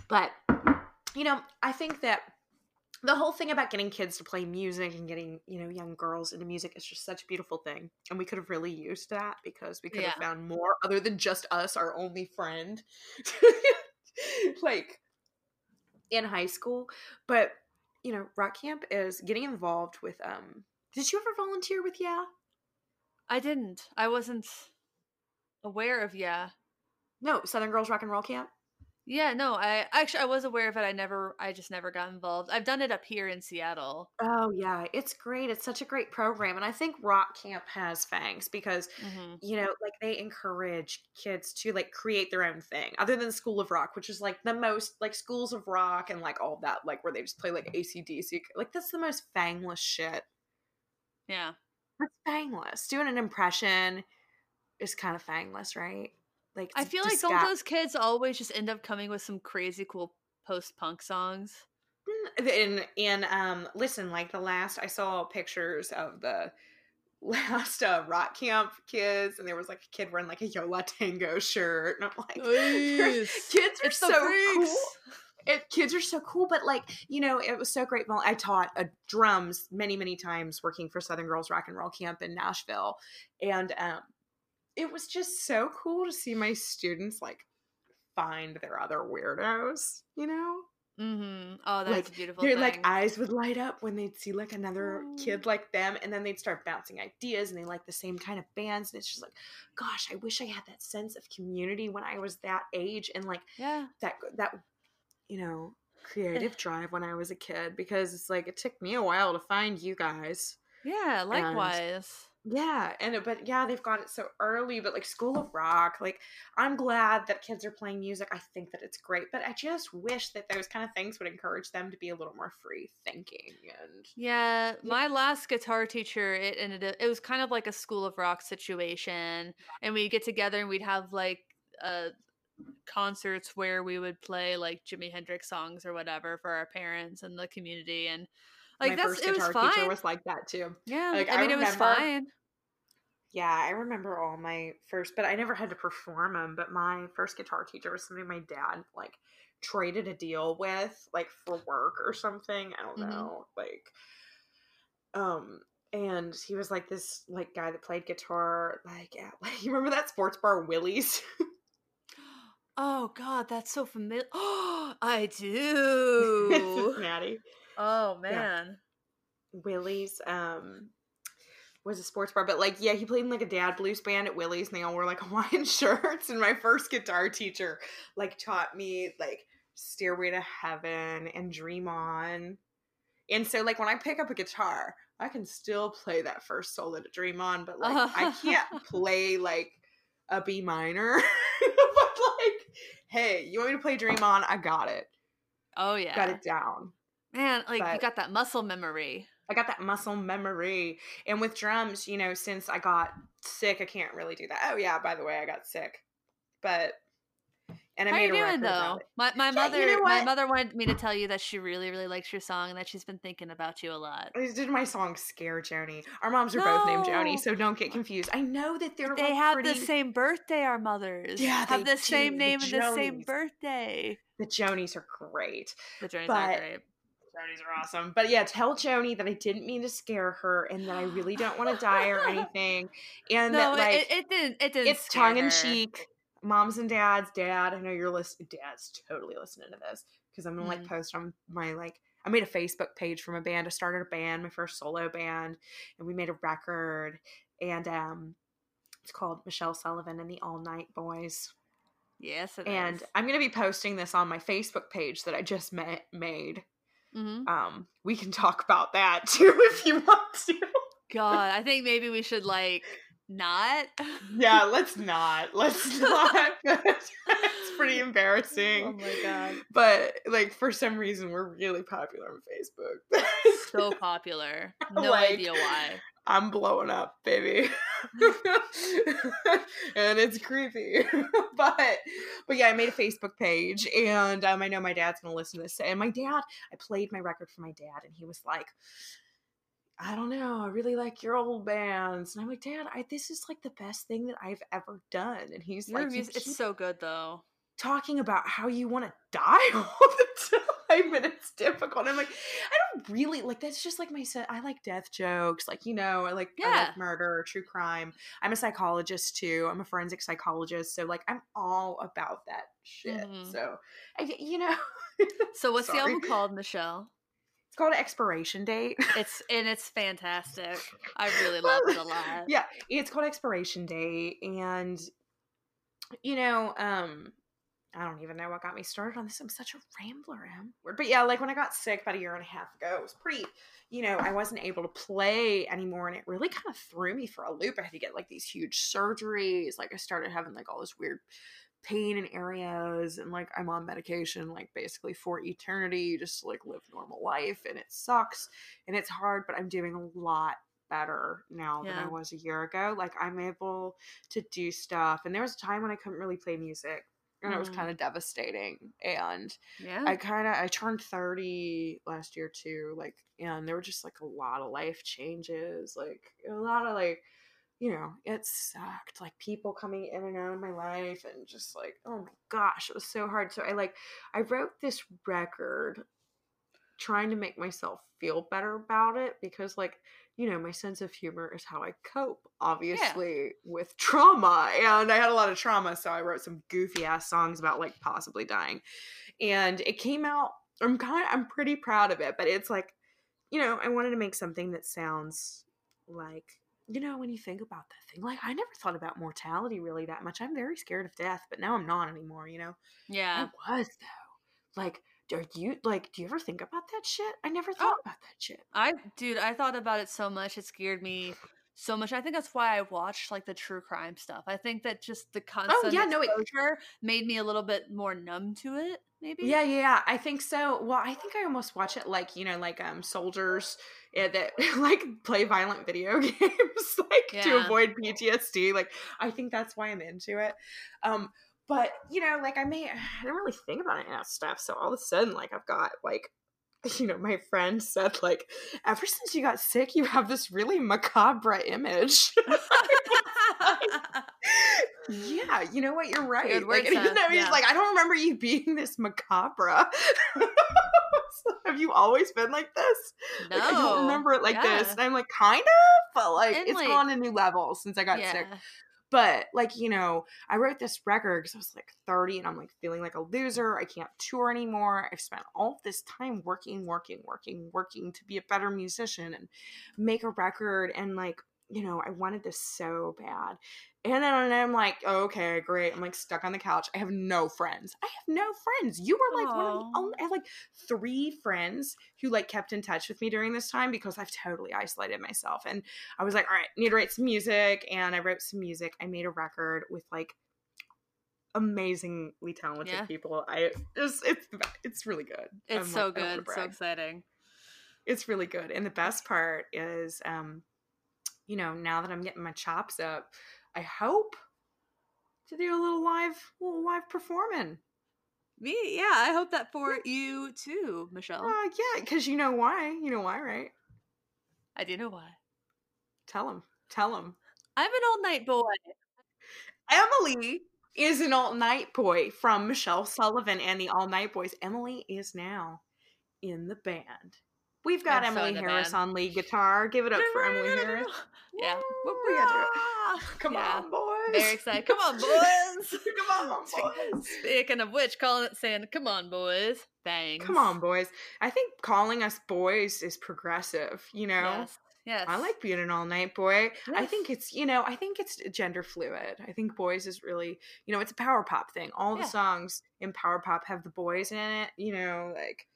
[SPEAKER 2] But you know, I think that the whole thing about getting kids to play music and getting you know young girls into music is just such a beautiful thing. And we could have really used that because we could have found more other than just us our only friend. [LAUGHS] Like in high school. But you know rock camp is getting involved with um did you ever volunteer with yeah?
[SPEAKER 1] I didn't. I wasn't aware of yeah.
[SPEAKER 2] no southern girls rock and roll camp
[SPEAKER 1] Yeah, no, I actually I was aware of it. I never I just never got involved. I've done it up here in Seattle.
[SPEAKER 2] oh yeah it's great it's such a great program and i think rock camp has fangs because
[SPEAKER 1] hmm
[SPEAKER 2] you know like they encourage kids to like create their own thing other than school of rock which is like the most like schools of rock and like all that like where they just play like acdc like that's the most fangless shit
[SPEAKER 1] Yeah.
[SPEAKER 2] that's fangless doing an impression is kind of fangless right like
[SPEAKER 1] I feel like don't those kids always just end up coming with some crazy cool post punk songs?
[SPEAKER 2] and and um listen like the last i saw pictures of the [LAUGHS] last uh, rock camp kids and there was like a kid wearing like a Yo La Tengo shirt and i'm like [LAUGHS] kids are
[SPEAKER 1] It's
[SPEAKER 2] so cool. it, kids are so cool but like you know it was so great. Well i taught uh, drums many many times working for southern girls rock and roll camp in nashville and um it was just so cool to see my students like find their other weirdos you know
[SPEAKER 1] Mm-hmm. Oh, that's
[SPEAKER 2] Like,
[SPEAKER 1] a beautiful
[SPEAKER 2] their
[SPEAKER 1] thing.
[SPEAKER 2] like eyes would light up when they'd see like another
[SPEAKER 1] Oh.
[SPEAKER 2] kid like them and then they'd start bouncing ideas and they like the same kind of bands and it's just like gosh i wish i had that sense of community when i was that age and like
[SPEAKER 1] yeah.
[SPEAKER 2] that that you know creative drive when i was a kid because it's like it took me a while to find you guys
[SPEAKER 1] Yeah, likewise.
[SPEAKER 2] Yeah and but yeah they've got it so early but like school of rock like i'm glad that kids are playing music i think that it's great but i just wish that those kind of things would encourage them to be a little more free thinking and
[SPEAKER 1] Yeah, my last guitar teacher, it ended up, it was kind of like a school of rock situation. And we'd get together and we'd have like uh concerts where we would play like Jimi Hendrix songs or whatever for our parents and the community and like
[SPEAKER 2] my
[SPEAKER 1] that's
[SPEAKER 2] first
[SPEAKER 1] it was
[SPEAKER 2] guitar teacher was like that too
[SPEAKER 1] yeah,
[SPEAKER 2] like,
[SPEAKER 1] I
[SPEAKER 2] I
[SPEAKER 1] mean it was fine.
[SPEAKER 2] yeah i remember all my first but i never had to perform them but my first guitar teacher was somebody my dad like traded a deal with like for work or something i don't
[SPEAKER 1] Mhm.
[SPEAKER 2] know like um and he was like this like guy that played guitar like at, [LAUGHS] like you remember that sports bar willie's [GASPS]
[SPEAKER 1] Oh god, that's so familiar. [GASPS] Oh, I [LAUGHS] do.
[SPEAKER 2] Cincinnati.
[SPEAKER 1] Oh man.
[SPEAKER 2] Willie's um was a sports bar, but like yeah, he played in like a dad blues band at Willie's and they all wore like [LAUGHS] Hawaiian shirts. And my first guitar teacher like taught me like Stairway to Heaven and Dream On. And so like when I pick up a guitar, I can still play that first solo to Dream On, but like I can't [LAUGHS] play like a B minor. [LAUGHS] but like, hey, you want me to play Dream On? I got it.
[SPEAKER 1] Oh yeah.
[SPEAKER 2] Got it down.
[SPEAKER 1] Man, like you got that muscle memory.
[SPEAKER 2] I got that muscle memory. And with drums, you know, since I got sick, I can't really do that. Oh yeah, by the way, I got sick. But and I
[SPEAKER 1] How
[SPEAKER 2] made
[SPEAKER 1] you
[SPEAKER 2] a
[SPEAKER 1] doing though? My my
[SPEAKER 2] Yeah,
[SPEAKER 1] mother
[SPEAKER 2] you know
[SPEAKER 1] my mother wanted me to tell you that she really really likes your song and that she's been thinking about you a lot.
[SPEAKER 2] Did my song "Scare Joni." Our moms are both named Joni, so don't get confused. I know that they're
[SPEAKER 1] They
[SPEAKER 2] like,
[SPEAKER 1] have
[SPEAKER 2] pretty,
[SPEAKER 1] the same birthday. Our mothers
[SPEAKER 2] Yeah,
[SPEAKER 1] have the same
[SPEAKER 2] do, the
[SPEAKER 1] name and the same birthday.
[SPEAKER 2] The Jonies are great.
[SPEAKER 1] The Journeys
[SPEAKER 2] But-
[SPEAKER 1] are great.
[SPEAKER 2] Are awesome. But yeah, tell Joni that I didn't mean to scare her and that I really don't want to die or anything. [LAUGHS] And
[SPEAKER 1] No,
[SPEAKER 2] that like
[SPEAKER 1] it, it didn't. It didn't.
[SPEAKER 2] it's tongue in cheek. Moms and dads, dad, I know you're listening. Dad's totally listening to this because I'm gonna like
[SPEAKER 1] Mhm.
[SPEAKER 2] post on my like. I made a Facebook page from a band. I started a band, my first solo band, and we made a record. And um, it's called Michelle Sullivan and the All Night Boys.
[SPEAKER 1] Yes, it
[SPEAKER 2] and
[SPEAKER 1] is.
[SPEAKER 2] I'm gonna be posting this on my Facebook page that I just ma- made.
[SPEAKER 1] Mhm.
[SPEAKER 2] Um, we can talk about that [LAUGHS] too if you want to.
[SPEAKER 1] God, I [LAUGHS] think maybe we should like not.
[SPEAKER 2] yeah, [LAUGHS] let's not. Let's not. it's pretty embarrassing.
[SPEAKER 1] Oh my god.
[SPEAKER 2] But like for some reason we're really popular on Facebook.
[SPEAKER 1] So popular. [LAUGHS] No
[SPEAKER 2] Like-
[SPEAKER 1] idea why.
[SPEAKER 2] I'm blowing up, baby. [LAUGHS] [LAUGHS] and it's creepy. but but yeah, I made a Facebook page and um, I know my dad's gonna listen to this. And my dad, I played my record for my dad and he was like, I don't know, I really like your old bands. And I'm like, Dad, I, this is like the best thing that I've ever done. And he's
[SPEAKER 1] Your
[SPEAKER 2] like,
[SPEAKER 1] music, it's so good though.
[SPEAKER 2] Talking about how you want to die [LAUGHS] all the time and it's difficult. I'm like, I don't really like that's just like my set. I like death jokes, like you know, I like I
[SPEAKER 1] Yeah.
[SPEAKER 2] like murder, true crime. I'm a psychologist too. I'm a forensic psychologist, so like I'm all about that shit.
[SPEAKER 1] Mhm.
[SPEAKER 2] So, I, you know, [LAUGHS]
[SPEAKER 1] So what's the album called, Michelle?
[SPEAKER 2] it's called Expiration Date.
[SPEAKER 1] It's and it's fantastic. I really love it a [LAUGHS] lot.
[SPEAKER 2] yeah, it's called Expiration Date, and you know, um, I don't even know what got me started on this. I'm such a rambler, Em. But yeah, like when I got sick about a year and a half ago, it was pretty. You know, I wasn't able to play anymore, and it really kind of threw me for a loop. I had to get like these huge surgeries. Like I started having like all this weird pain in areas and like I'm on medication like basically for eternity you just like live normal life and it sucks and it's hard but I'm doing a lot better now than I was a year ago like I'm able to do stuff and there was a time when I couldn't really play music and it was
[SPEAKER 1] Mhm.
[SPEAKER 2] kind of devastating and
[SPEAKER 1] Yeah.
[SPEAKER 2] I kind of I turned 30 last year too like and there were just like a lot of life changes like a lot of like you know it sucked like people coming in and out of my life and just like oh my gosh it was so hard so I like I wrote this record trying to make myself feel better about it because like you know my sense of humor is how I cope obviously with trauma and I had a lot of trauma so I wrote some goofy ass songs about like possibly dying. And it came out i'm kind of i'm pretty proud of it but it's like you know i wanted to make something that sounds like you know when you think about that thing like i never thought about mortality really that much. I'm very scared of death but now i'm not anymore you know?
[SPEAKER 1] Yeah.
[SPEAKER 2] i was though. Like are you like do you ever think about that shit i never thought about that shit
[SPEAKER 1] I dude, I thought about it so much. It scared me so much. I think that's why I watched like the true crime stuff. I think that just the constant
[SPEAKER 2] Oh, yeah, no, it-
[SPEAKER 1] made me a little bit more numb to it. Maybe.
[SPEAKER 2] Yeah, yeah, yeah. I think so. Well, I think I almost watch it like you know, like um, soldiers eh, that [LAUGHS] like play violent video [LAUGHS] games, like to avoid PTSD. Like, I think that's why I'm into it. Um, but you know, like I may, [SIGHS] I don't really think about any of that stuff. So all of a sudden, like I've got like. [LAUGHS] You know, my friend said, like, ever since you got sick, you have this really macabre image. [LAUGHS] yeah, you know what? You're right.
[SPEAKER 1] Good
[SPEAKER 2] like, [LAUGHS]
[SPEAKER 1] sense,
[SPEAKER 2] he's
[SPEAKER 1] yeah.
[SPEAKER 2] like, I don't remember you being this macabre. So have you always been like this?
[SPEAKER 1] no.
[SPEAKER 2] Like, I don't remember it like this. And I'm like, kind of, but like,
[SPEAKER 1] And,
[SPEAKER 2] it's
[SPEAKER 1] like-
[SPEAKER 2] gone to new levels since I got
[SPEAKER 1] yeah.
[SPEAKER 2] sick. But like, you know, I wrote this record because I was like 30 and I'm like feeling like a loser. I can't tour anymore. I've spent all this time working, working, working, working to be a better musician and make a record. And like, you know, I wanted this so bad. And then I'm like, oh, okay, great. I'm like stuck on the couch. I have no friends. I have no friends. You were like one of the only, I have like three friends who like kept in touch with me during this time because I've totally isolated myself. And I was like, all right, need to write some music. And I wrote some music. I made a record with like amazingly talented
[SPEAKER 1] Yeah.
[SPEAKER 2] people. I it's it's it's really good.
[SPEAKER 1] It's
[SPEAKER 2] I'm,
[SPEAKER 1] so
[SPEAKER 2] like,
[SPEAKER 1] good. So exciting.
[SPEAKER 2] It's really good. And the best part is um you know, now that I'm getting my chops up, I hope to do a little live little live performing.
[SPEAKER 1] Me, yeah. I hope that for you too, Michelle.
[SPEAKER 2] Uh, yeah, because you know why. You know why, right?
[SPEAKER 1] I do know why.
[SPEAKER 2] Tell him. Tell him.
[SPEAKER 1] I'm an all night boy.
[SPEAKER 2] Emily is an all night boy from Michelle Sullivan and the All Night Boys. Emily is now in the band. We've got
[SPEAKER 1] I'm
[SPEAKER 2] Emily
[SPEAKER 1] the
[SPEAKER 2] Harris
[SPEAKER 1] band.
[SPEAKER 2] on lead guitar. Give it up for Emily Harris.
[SPEAKER 1] Yeah.
[SPEAKER 2] We. [LAUGHS] Come
[SPEAKER 1] Yeah.
[SPEAKER 2] on, boys.
[SPEAKER 1] Very excited. Come on, [LAUGHS] boys.
[SPEAKER 2] Come on, [LAUGHS] boys.
[SPEAKER 1] Speaking of which, calling it saying, "Come on, boys." Thanks.
[SPEAKER 2] Come on, boys. I think calling us boys is progressive, you know?
[SPEAKER 1] Yes. Yes.
[SPEAKER 2] I like being an all night boy. I think it's, you know, I think it's gender fluid. I think boys is really, you know, it's a power pop thing. All the songs in power pop have the boys in it, you know, like,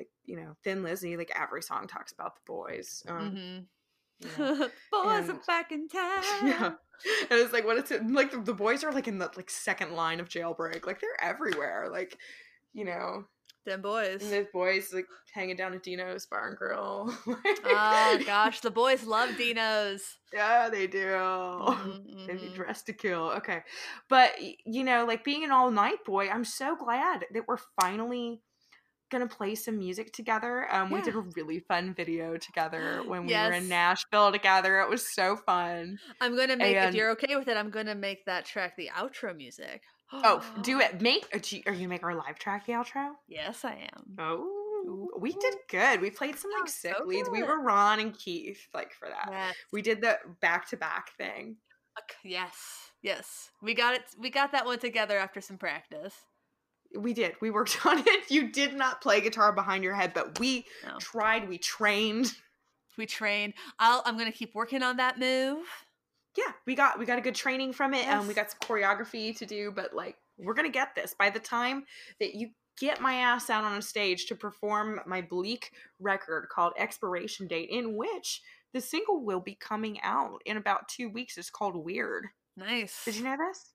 [SPEAKER 2] like, you know, Thin Lizzy, like every song talks about the boys. Um,
[SPEAKER 1] Mhm.
[SPEAKER 2] you know. [LAUGHS]
[SPEAKER 1] boys are back in town.
[SPEAKER 2] yeah. And it's like, what is it? Like, the, the boys are like in the like second line of jailbreak. Like, they're everywhere. Like, you know,
[SPEAKER 1] Them boys.
[SPEAKER 2] and the boys like hanging down at Dino's Bar and Grill. [LAUGHS]
[SPEAKER 1] oh gosh, the boys love Dinos.
[SPEAKER 2] Yeah, they do.
[SPEAKER 1] Mhm,
[SPEAKER 2] They be
[SPEAKER 1] mhm.
[SPEAKER 2] dressed to kill. Okay. But, you know, like being an all night boy, I'm so glad that we're finally to play some music together. Um, We did a really fun video together when we were in Nashville together. It was so fun.
[SPEAKER 1] I'm gonna make.
[SPEAKER 2] And-
[SPEAKER 1] if you're okay with it, I'm gonna make that track the outro music.
[SPEAKER 2] Oh, do [GASPS] it. Make. Are you, are you gonna make our live track the outro?
[SPEAKER 1] Yes, I am.
[SPEAKER 2] Oh, we did good. We played some like sick
[SPEAKER 1] so
[SPEAKER 2] leads. We were Ron and Keith like for that.
[SPEAKER 1] Yes.
[SPEAKER 2] We did the back to back thing.
[SPEAKER 1] Yes. Yes. We got it. We got that one together after some practice.
[SPEAKER 2] We did. We worked [LAUGHS] on it. You did not play guitar behind your head, but we
[SPEAKER 1] No.
[SPEAKER 2] tried. We trained.
[SPEAKER 1] We trained. I'll. I'm gonna keep working on that move.
[SPEAKER 2] Yeah, we got we got a good training from it. Um, we got some choreography to do, but like we're gonna get this by the time that you get my ass out on a stage to perform my bleak record called Expiration Date, in which the single will be coming out in about two weeks. It's called Weird.
[SPEAKER 1] Nice.
[SPEAKER 2] Did you know this?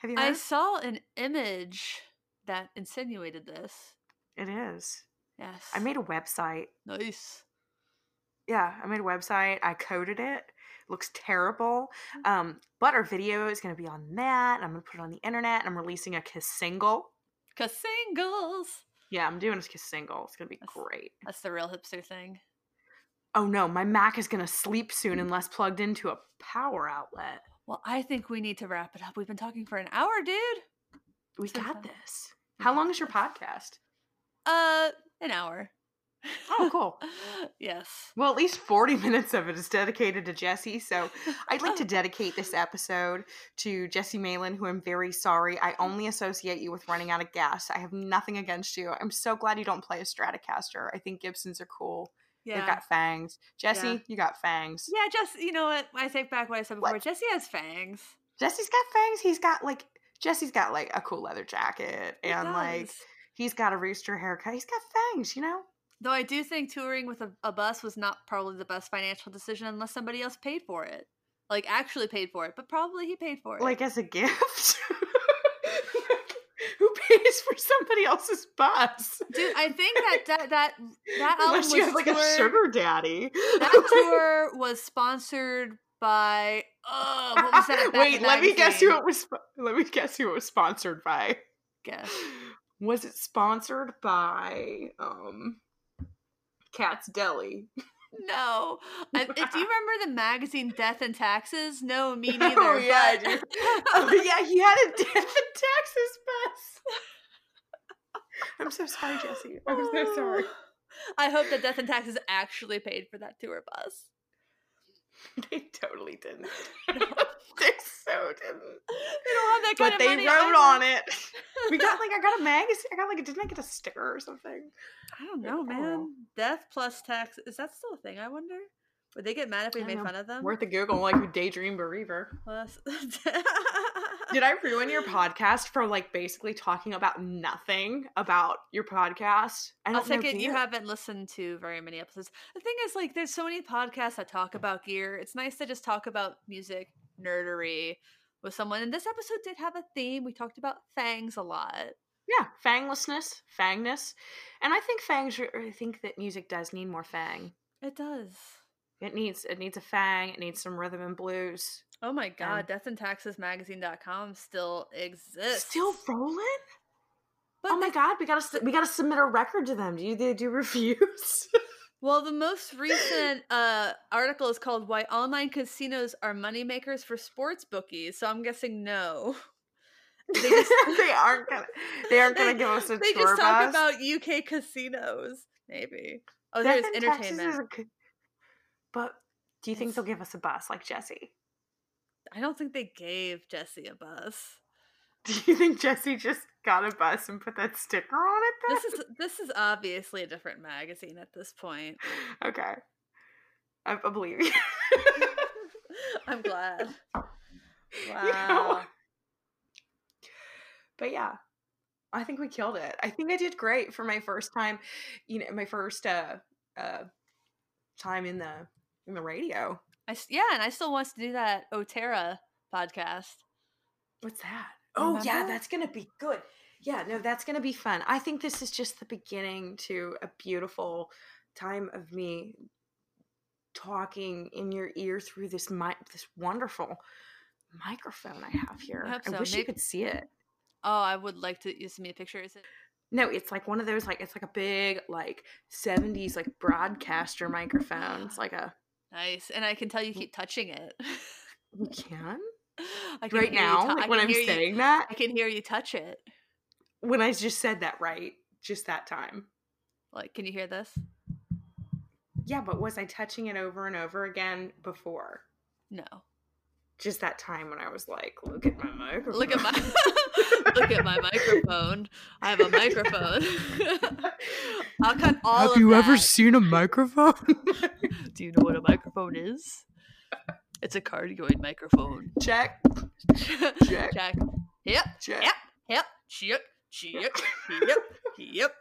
[SPEAKER 2] Have you
[SPEAKER 1] I saw an image that insinuated this.
[SPEAKER 2] it is.
[SPEAKER 1] Yes.
[SPEAKER 2] I made a website.
[SPEAKER 1] nice.
[SPEAKER 2] Yeah, I made a website. I coded it. Looks terrible.
[SPEAKER 1] Mm.
[SPEAKER 2] Um, but our video is going to be on that. I'm going to put it on the internet. And I'm releasing a kiss single.
[SPEAKER 1] Cause singles.
[SPEAKER 2] Yeah, I'm doing a kiss single. It's going to be
[SPEAKER 1] That's-
[SPEAKER 2] great.
[SPEAKER 1] That's the real hipster thing.
[SPEAKER 2] Oh no, my Mac is going to sleep soon unless plugged into a power outlet.
[SPEAKER 1] Well, I think we need to wrap it up. We've been talking for an hour, dude.
[SPEAKER 2] We got this. How long is your podcast?
[SPEAKER 1] Uh, an hour.
[SPEAKER 2] Oh, cool. [LAUGHS]
[SPEAKER 1] yes.
[SPEAKER 2] Well, at least 40 minutes of it is dedicated to Jesse. So I'd like to [LAUGHS] dedicate this episode to Jesse Malin, who I'm very sorry. I only associate you with running out of gas. I have nothing against you. I'm so glad you don't play a Stratocaster. I think Gibsons are cool.
[SPEAKER 1] Yeah.
[SPEAKER 2] They've got fangs. Jesse,
[SPEAKER 1] Yeah.
[SPEAKER 2] you got fangs.
[SPEAKER 1] yeah, just you know what? I take back what I said before.
[SPEAKER 2] What?
[SPEAKER 1] Jesse has fangs.
[SPEAKER 2] Jesse's got fangs. He's got like Jesse's got like a cool leather jacket
[SPEAKER 1] He
[SPEAKER 2] and like he's got a rooster haircut. He's got fangs, you know?
[SPEAKER 1] Though I do think touring with a, a bus was not probably the best financial decision unless somebody else paid for it. Like actually paid for it, but probably he paid for it.
[SPEAKER 2] Like as a gift. [LAUGHS] Who pays for somebody else's bus?
[SPEAKER 1] Dude, I think that that that, that [LAUGHS] album
[SPEAKER 2] Unless
[SPEAKER 1] was
[SPEAKER 2] you have like a sugar daddy.
[SPEAKER 1] That [LAUGHS] tour was sponsored by oh, what was that? [LAUGHS]
[SPEAKER 2] Wait, let me guess who it was. Let me guess who it was sponsored by.
[SPEAKER 1] Guess. [GASPS]
[SPEAKER 2] Was it sponsored by um Katz's Deli?
[SPEAKER 1] No. [LAUGHS] I, do you remember the magazine Death and Taxes? No, me [LAUGHS] neither.
[SPEAKER 2] Oh, yeah,
[SPEAKER 1] but-
[SPEAKER 2] Oh yeah, he had a death and taxes bus. I'm so sorry, Jesse. I'm so sorry.
[SPEAKER 1] I hope that Death and Taxes actually paid for that tour bus. [LAUGHS]
[SPEAKER 2] They totally didn't. [LAUGHS] They so didn't.
[SPEAKER 1] They don't have that kind
[SPEAKER 2] But
[SPEAKER 1] of money.
[SPEAKER 2] But
[SPEAKER 1] they wrote
[SPEAKER 2] on it. We got like I got a [LAUGHS] magazine. I got like didn't I get a sticker or something?
[SPEAKER 1] I don't know, man. Death plus tax is that still a thing? I wonder. Would they get mad if we made
[SPEAKER 2] know.
[SPEAKER 1] fun of them?
[SPEAKER 2] Worth a Google, like who daydream bereaver.
[SPEAKER 1] Well, [LAUGHS]
[SPEAKER 2] Did I ruin your podcast for like basically talking about nothing about your podcast? I don't
[SPEAKER 1] it. You haven't listened to very many episodes. The thing is, like, there's so many podcasts that talk about gear. It's nice to just talk about music nerdery with someone. And this episode did have a theme. We talked about fangs a lot.
[SPEAKER 2] Yeah, fanglessness, fangness, and I think fangs. are- I think that music does need more fang.
[SPEAKER 1] It does.
[SPEAKER 2] It needs it needs a fang. It needs some rhythm and blues.
[SPEAKER 1] Oh my god,
[SPEAKER 2] Um,
[SPEAKER 1] Death and Taxes Magazine.com still exists.
[SPEAKER 2] Still rolling?
[SPEAKER 1] But
[SPEAKER 2] oh my
[SPEAKER 1] they-
[SPEAKER 2] god, we gotta we gotta submit a record to them. Do you they do reviews? [LAUGHS]
[SPEAKER 1] Well, the most recent uh, article is called "Why Online Casinos Are Moneymakers for Sports Bookies." So I'm guessing no.
[SPEAKER 2] they, [LAUGHS]
[SPEAKER 1] They just- [LAUGHS]
[SPEAKER 2] aren't gonna they aren't gonna
[SPEAKER 1] They-
[SPEAKER 2] give us a
[SPEAKER 1] they just talk
[SPEAKER 2] bus.
[SPEAKER 1] about UK casinos, maybe. Oh,
[SPEAKER 2] Death
[SPEAKER 1] there's
[SPEAKER 2] and Taxes is
[SPEAKER 1] entertainment.
[SPEAKER 2] But do you think they'll give us a bus like Jesse?
[SPEAKER 1] I don't think they gave Jesse a bus. [LAUGHS]
[SPEAKER 2] Do you think Jesse just got a bus and put that sticker on it? Then?
[SPEAKER 1] This is this is obviously a different magazine at this point. [LAUGHS]
[SPEAKER 2] okay. I, I believe you.
[SPEAKER 1] I'm glad. [LAUGHS]
[SPEAKER 2] You know?
[SPEAKER 1] Wow.
[SPEAKER 2] But yeah, I think we killed it. I think I did great for my first time. You know, my first uh uh time in the in the radio.
[SPEAKER 1] I yeah, and I still want to do that Otera podcast.
[SPEAKER 2] What's that? Oh yeah, that's gonna be good. Yeah, no, that's gonna be fun. I think this is just the beginning to a beautiful time of me talking in your ear through this mic, this wonderful microphone I [LAUGHS] have here. I
[SPEAKER 1] so.
[SPEAKER 2] wish you could see it.
[SPEAKER 1] Oh, I would like to. You send me a picture. Is it?
[SPEAKER 2] No, it's like one of those like it's like a big like 70s like broadcaster microphone. It's like a
[SPEAKER 1] Nice, and I can tell you keep touching it. [LAUGHS]
[SPEAKER 2] You can.
[SPEAKER 1] I can
[SPEAKER 2] right now,
[SPEAKER 1] I
[SPEAKER 2] like when I'm
[SPEAKER 1] hear you-
[SPEAKER 2] saying that,
[SPEAKER 1] I can hear you touch it.
[SPEAKER 2] when I just said that right, just that time.
[SPEAKER 1] Like, can you hear this?
[SPEAKER 2] Yeah, but was I touching it over and over again before?
[SPEAKER 1] No.
[SPEAKER 2] Just that time when I was like, look at my microphone.
[SPEAKER 1] Look at my [LAUGHS] [LAUGHS] look at my microphone. I have a microphone. [LAUGHS] I'll cut all of that.
[SPEAKER 2] Ever seen a microphone?
[SPEAKER 1] Do you know what a microphone is? It's a cardioid microphone.
[SPEAKER 2] check, check,
[SPEAKER 1] Check. Yep.
[SPEAKER 2] check.
[SPEAKER 1] Yep. Yep. Check. Check. Yep. Yep. Yep.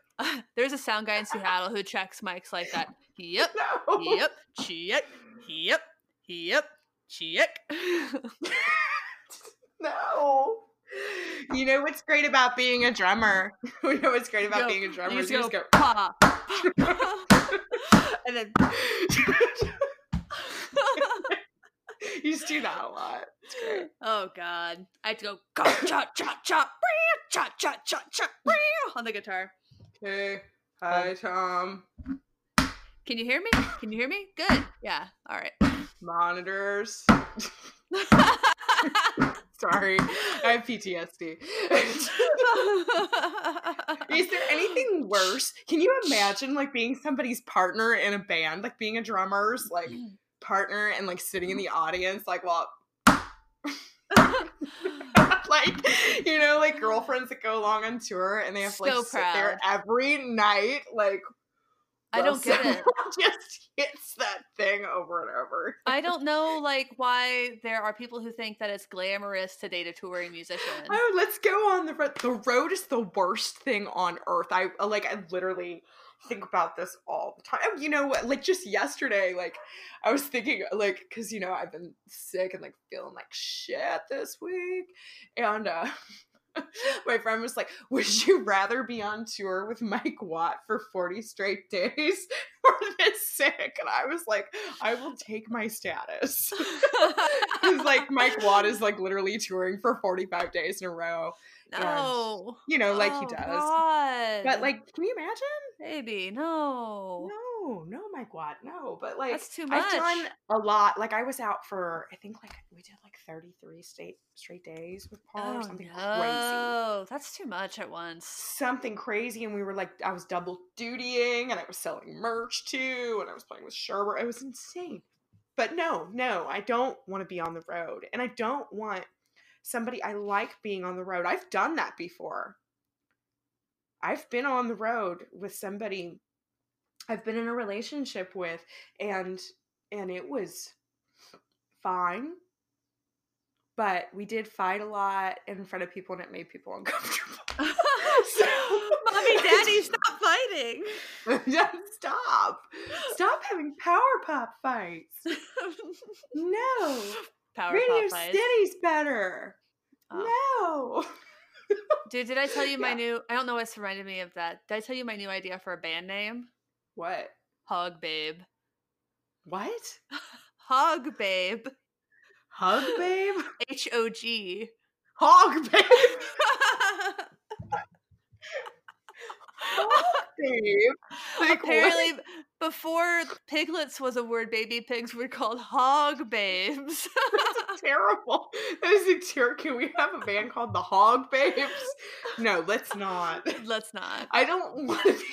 [SPEAKER 1] There's a sound guy in Seattle who checks mics like that. Yep.
[SPEAKER 2] No.
[SPEAKER 1] Yep. Check. Yep. Yep. Check. [LAUGHS] [LAUGHS]
[SPEAKER 2] No. You know what's great about being a drummer? [LAUGHS] you know what's great about
[SPEAKER 1] Go-
[SPEAKER 2] being a drummer?
[SPEAKER 1] you just
[SPEAKER 2] you just
[SPEAKER 1] go,
[SPEAKER 2] go.
[SPEAKER 1] pa, pa, and then
[SPEAKER 2] you just do that a lot. It's great.
[SPEAKER 1] oh god, I have to go cha cha cha cha cha cha cha cha on the guitar.
[SPEAKER 2] Okay. Hi, Tom.
[SPEAKER 1] Can you hear me? Can you hear me? Good. Yeah. All right.
[SPEAKER 2] Monitors. [LAUGHS] Sorry, I have PTSD. [LAUGHS] Is there anything worse? Can you imagine like being somebody's partner in a band, like being a drummer's like mm. partner and like sitting in the audience, like well, [LAUGHS] like you know, like girlfriends that go along on tour and they have to like
[SPEAKER 1] So
[SPEAKER 2] sit there every night, like
[SPEAKER 1] I don't get it. [LAUGHS]
[SPEAKER 2] Just hits that thing over and over.
[SPEAKER 1] I don't know [LAUGHS] like why there are people who think that it's glamorous to date a touring musician.
[SPEAKER 2] Oh, let's go on the road. The road is the worst thing on earth. I like. I literally think about this all the time. You know what? Like just yesterday, like I was thinking, like, because you know I've been sick and like feeling like shit this week, and uh [LAUGHS] [LAUGHS] my friend was like, "Would you rather be on tour with Mike Watt for forty straight days [LAUGHS] or this sick?" And I was like, "I will take my status." [LAUGHS] Because like Mike Watt is like literally touring for 45 days in a row.
[SPEAKER 1] no.
[SPEAKER 2] You know, like
[SPEAKER 1] Oh,
[SPEAKER 2] he does.
[SPEAKER 1] God.
[SPEAKER 2] But like, can you imagine?
[SPEAKER 1] Maybe. no.
[SPEAKER 2] No, no, my Watt, no. But like,
[SPEAKER 1] That's too much.
[SPEAKER 2] I've done a lot. Like, I was out for I think like we did like 33 straight straight days with Paul or
[SPEAKER 1] Oh,
[SPEAKER 2] something crazy.
[SPEAKER 1] no. That's too much at once.
[SPEAKER 2] Something crazy, and we were like, I was double dutying, and I was selling merch too, and I was playing with Sherbert. It was insane. But no, no, I don't want to be on the road, and I don't want somebody. I like being on the road. I've done that before. I've been on the road with somebody I've been in a relationship with and and it was fine. But we did fight a lot in front of people and it made people [LAUGHS] uncomfortable. [LAUGHS]
[SPEAKER 1] Mommy, [LAUGHS] daddy, stop fighting.
[SPEAKER 2] Stop. Stop having power pop fights. No.
[SPEAKER 1] Power
[SPEAKER 2] Radio
[SPEAKER 1] pop fights.
[SPEAKER 2] City's better.
[SPEAKER 1] Oh.
[SPEAKER 2] No.
[SPEAKER 1] Dude, did I tell you my
[SPEAKER 2] Yeah.
[SPEAKER 1] new? I don't know what's reminded me of that. Did I tell you my new idea for a band name?
[SPEAKER 2] What?
[SPEAKER 1] Hug Babe.
[SPEAKER 2] What? [LAUGHS]
[SPEAKER 1] Hug Babe.
[SPEAKER 2] Hug babe? [LAUGHS]
[SPEAKER 1] H O G.
[SPEAKER 2] Hog babe. [LAUGHS] Hog babe. Like what?
[SPEAKER 1] Apparently, before piglets was a word, baby pigs were called hog babes.
[SPEAKER 2] That's terrible. That is a ter- Can we have a band called the Hog Babes? No, let's not.
[SPEAKER 1] Let's not.
[SPEAKER 2] I don't want to be.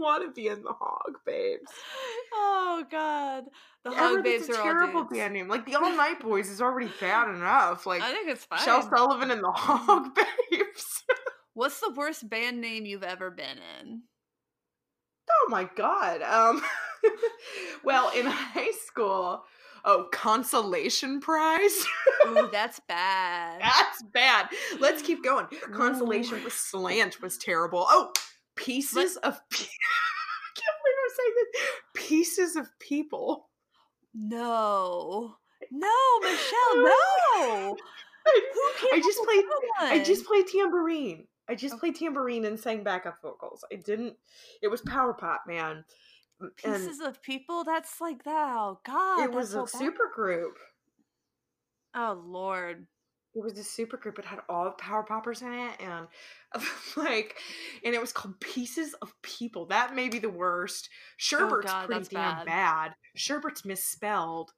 [SPEAKER 2] Want to be in the Hog Babes.
[SPEAKER 1] Oh God, the
[SPEAKER 2] Ever,
[SPEAKER 1] hog
[SPEAKER 2] that's
[SPEAKER 1] babes
[SPEAKER 2] a
[SPEAKER 1] are
[SPEAKER 2] terrible band name. Like the All [LAUGHS] Night Boys is already bad enough. Like
[SPEAKER 1] I think it's fine.
[SPEAKER 2] Michelle Sullivan and the Hog [LAUGHS] Babes.
[SPEAKER 1] What's the worst band name you've ever been in?
[SPEAKER 2] Oh my god. Um [LAUGHS] well, in high school, oh, consolation prize.
[SPEAKER 1] Ooh, that's bad.
[SPEAKER 2] That's bad. Let's keep going. Consolation with slant was terrible. Oh, pieces of pe- [LAUGHS] I can't believe I'm saying this. Pieces of people.
[SPEAKER 1] No, [LAUGHS] no, Michelle, [LAUGHS] no.
[SPEAKER 2] I just played I just played tambourine. I just
[SPEAKER 1] Okay.
[SPEAKER 2] played tambourine and sang backup vocals. I didn't it was power pop, man. And
[SPEAKER 1] pieces of people. That's like that. Oh God,
[SPEAKER 2] it was a
[SPEAKER 1] so bad.
[SPEAKER 2] super group.
[SPEAKER 1] Oh Lord.
[SPEAKER 2] It was a super group. It had all the power poppers in it, and [LAUGHS] like, and it was called Pieces of People. That may be the worst. Oh, Sherbert's
[SPEAKER 1] Oh, God,
[SPEAKER 2] pretty damn
[SPEAKER 1] bad.
[SPEAKER 2] bad. Sherbert's misspelled.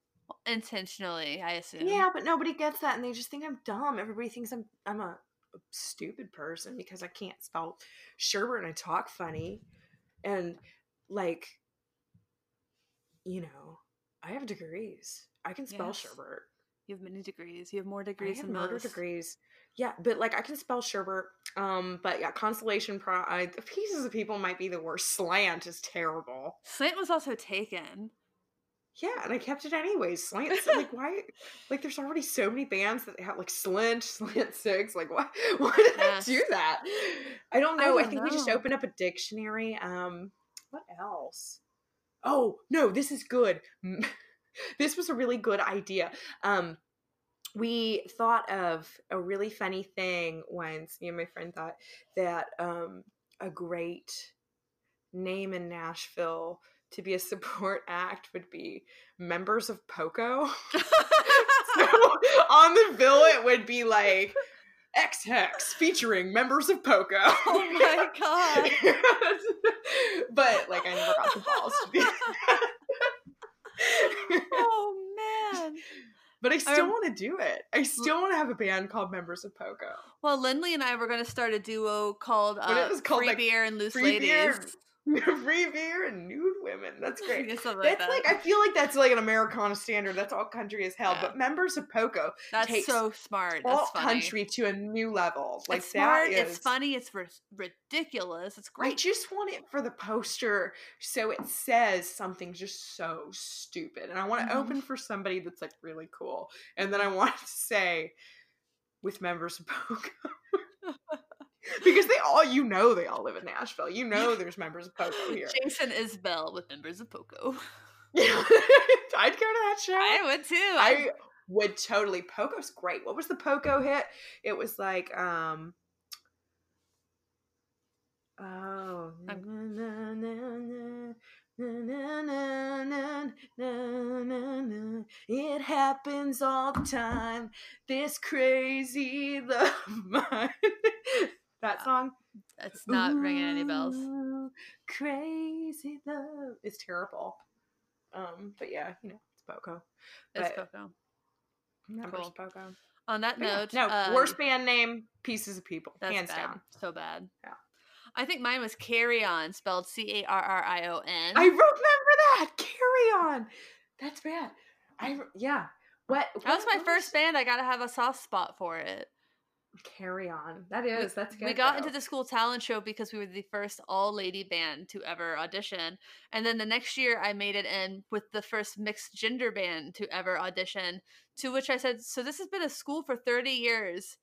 [SPEAKER 1] Intentionally, I assume.
[SPEAKER 2] Yeah, but nobody gets that, and they just think I'm dumb. Everybody thinks I'm I'm a, a stupid person because I can't spell Sherbert and I talk funny, and like, you know, I have degrees. I can spell
[SPEAKER 1] Yes.
[SPEAKER 2] sherbet.
[SPEAKER 1] You have many degrees. You have more
[SPEAKER 2] I
[SPEAKER 1] degrees
[SPEAKER 2] have
[SPEAKER 1] than
[SPEAKER 2] murder
[SPEAKER 1] most.
[SPEAKER 2] degrees. Yeah, but like I can spell sherbert. Um, but yeah, constellation pro. I, the pieces of people might be the worst. Slant is terrible.
[SPEAKER 1] Slant was also taken.
[SPEAKER 2] Yeah, and I kept it anyways. Slant, like why? Like, there's already so many bands that have like Slint, [LAUGHS] Slant Six. Like, why? Why did
[SPEAKER 1] Yes.
[SPEAKER 2] I do that? I don't know. I,
[SPEAKER 1] don't
[SPEAKER 2] think we just opened up a dictionary. Um, what else? Oh no, this is good. [LAUGHS] this was a really good idea. Um, we thought of a really funny thing once. Me and my friend thought that um, a great name in Nashville to be a [LAUGHS] support act would be members of Poco. [LAUGHS] so on the bill, it would be like X Hex featuring members of Poco.
[SPEAKER 1] Oh my god.
[SPEAKER 2] but like, I never got the balls to be.
[SPEAKER 1] Oh man.
[SPEAKER 2] but I still want to do it. I still want to have a band called Members of Poco.
[SPEAKER 1] Well, Lindley and I were going to start a duo called uh,
[SPEAKER 2] called,
[SPEAKER 1] Free
[SPEAKER 2] like,
[SPEAKER 1] Beer and Loose
[SPEAKER 2] Free
[SPEAKER 1] Ladies.
[SPEAKER 2] Beer [LAUGHS] Free beer and nude women. That's great.
[SPEAKER 1] Yeah, like
[SPEAKER 2] That's
[SPEAKER 1] that.
[SPEAKER 2] like I feel like that's like an Americana standard. That's all country has hell.
[SPEAKER 1] Yeah.
[SPEAKER 2] But members of Poco
[SPEAKER 1] That's so smart. That's funny.
[SPEAKER 2] country to a new level. Like
[SPEAKER 1] it's smart.
[SPEAKER 2] Is,
[SPEAKER 1] it's funny. It's ri- ridiculous. It's great.
[SPEAKER 2] I just want it for the poster so it says something just so stupid. And I want to
[SPEAKER 1] Mhm.
[SPEAKER 2] open for somebody that's like really cool. And then I [LAUGHS] want to say with members of Poco. [LAUGHS] because they all, you know, they all live in Nashville. You know, there's members of Poco here.
[SPEAKER 1] Jason and Isbell with members of Poco.
[SPEAKER 2] Yeah, I'd go to that show.
[SPEAKER 1] I would too.
[SPEAKER 2] I would totally. Poco's great. What was the Poco hit? It was like, um, oh, it happens all the time. This crazy love that song.
[SPEAKER 1] it's not ringing any bells.
[SPEAKER 2] Crazy love. It's terrible. Um, but yeah, you know, it's Poco.
[SPEAKER 1] It's Poco. Cool.
[SPEAKER 2] Poco.
[SPEAKER 1] On that
[SPEAKER 2] But yeah,
[SPEAKER 1] note,
[SPEAKER 2] no,
[SPEAKER 1] uh,
[SPEAKER 2] worst band name, Pieces of People,
[SPEAKER 1] That's
[SPEAKER 2] hands
[SPEAKER 1] bad.
[SPEAKER 2] down.
[SPEAKER 1] So bad.
[SPEAKER 2] Yeah.
[SPEAKER 1] I think mine was Carry On, spelled C A R R I O N.
[SPEAKER 2] I remember that. Carry on. That's bad. I yeah. What?
[SPEAKER 1] That was my
[SPEAKER 2] what
[SPEAKER 1] first band. I gotta have a soft spot for it.
[SPEAKER 2] Carry on. That is. That's good.
[SPEAKER 1] we got
[SPEAKER 2] though.
[SPEAKER 1] into the school talent show because we were the first all lady band to ever audition. And then the next year I made it in with the first mixed gender band to ever audition. To which I said, So this has been a school for 30 years.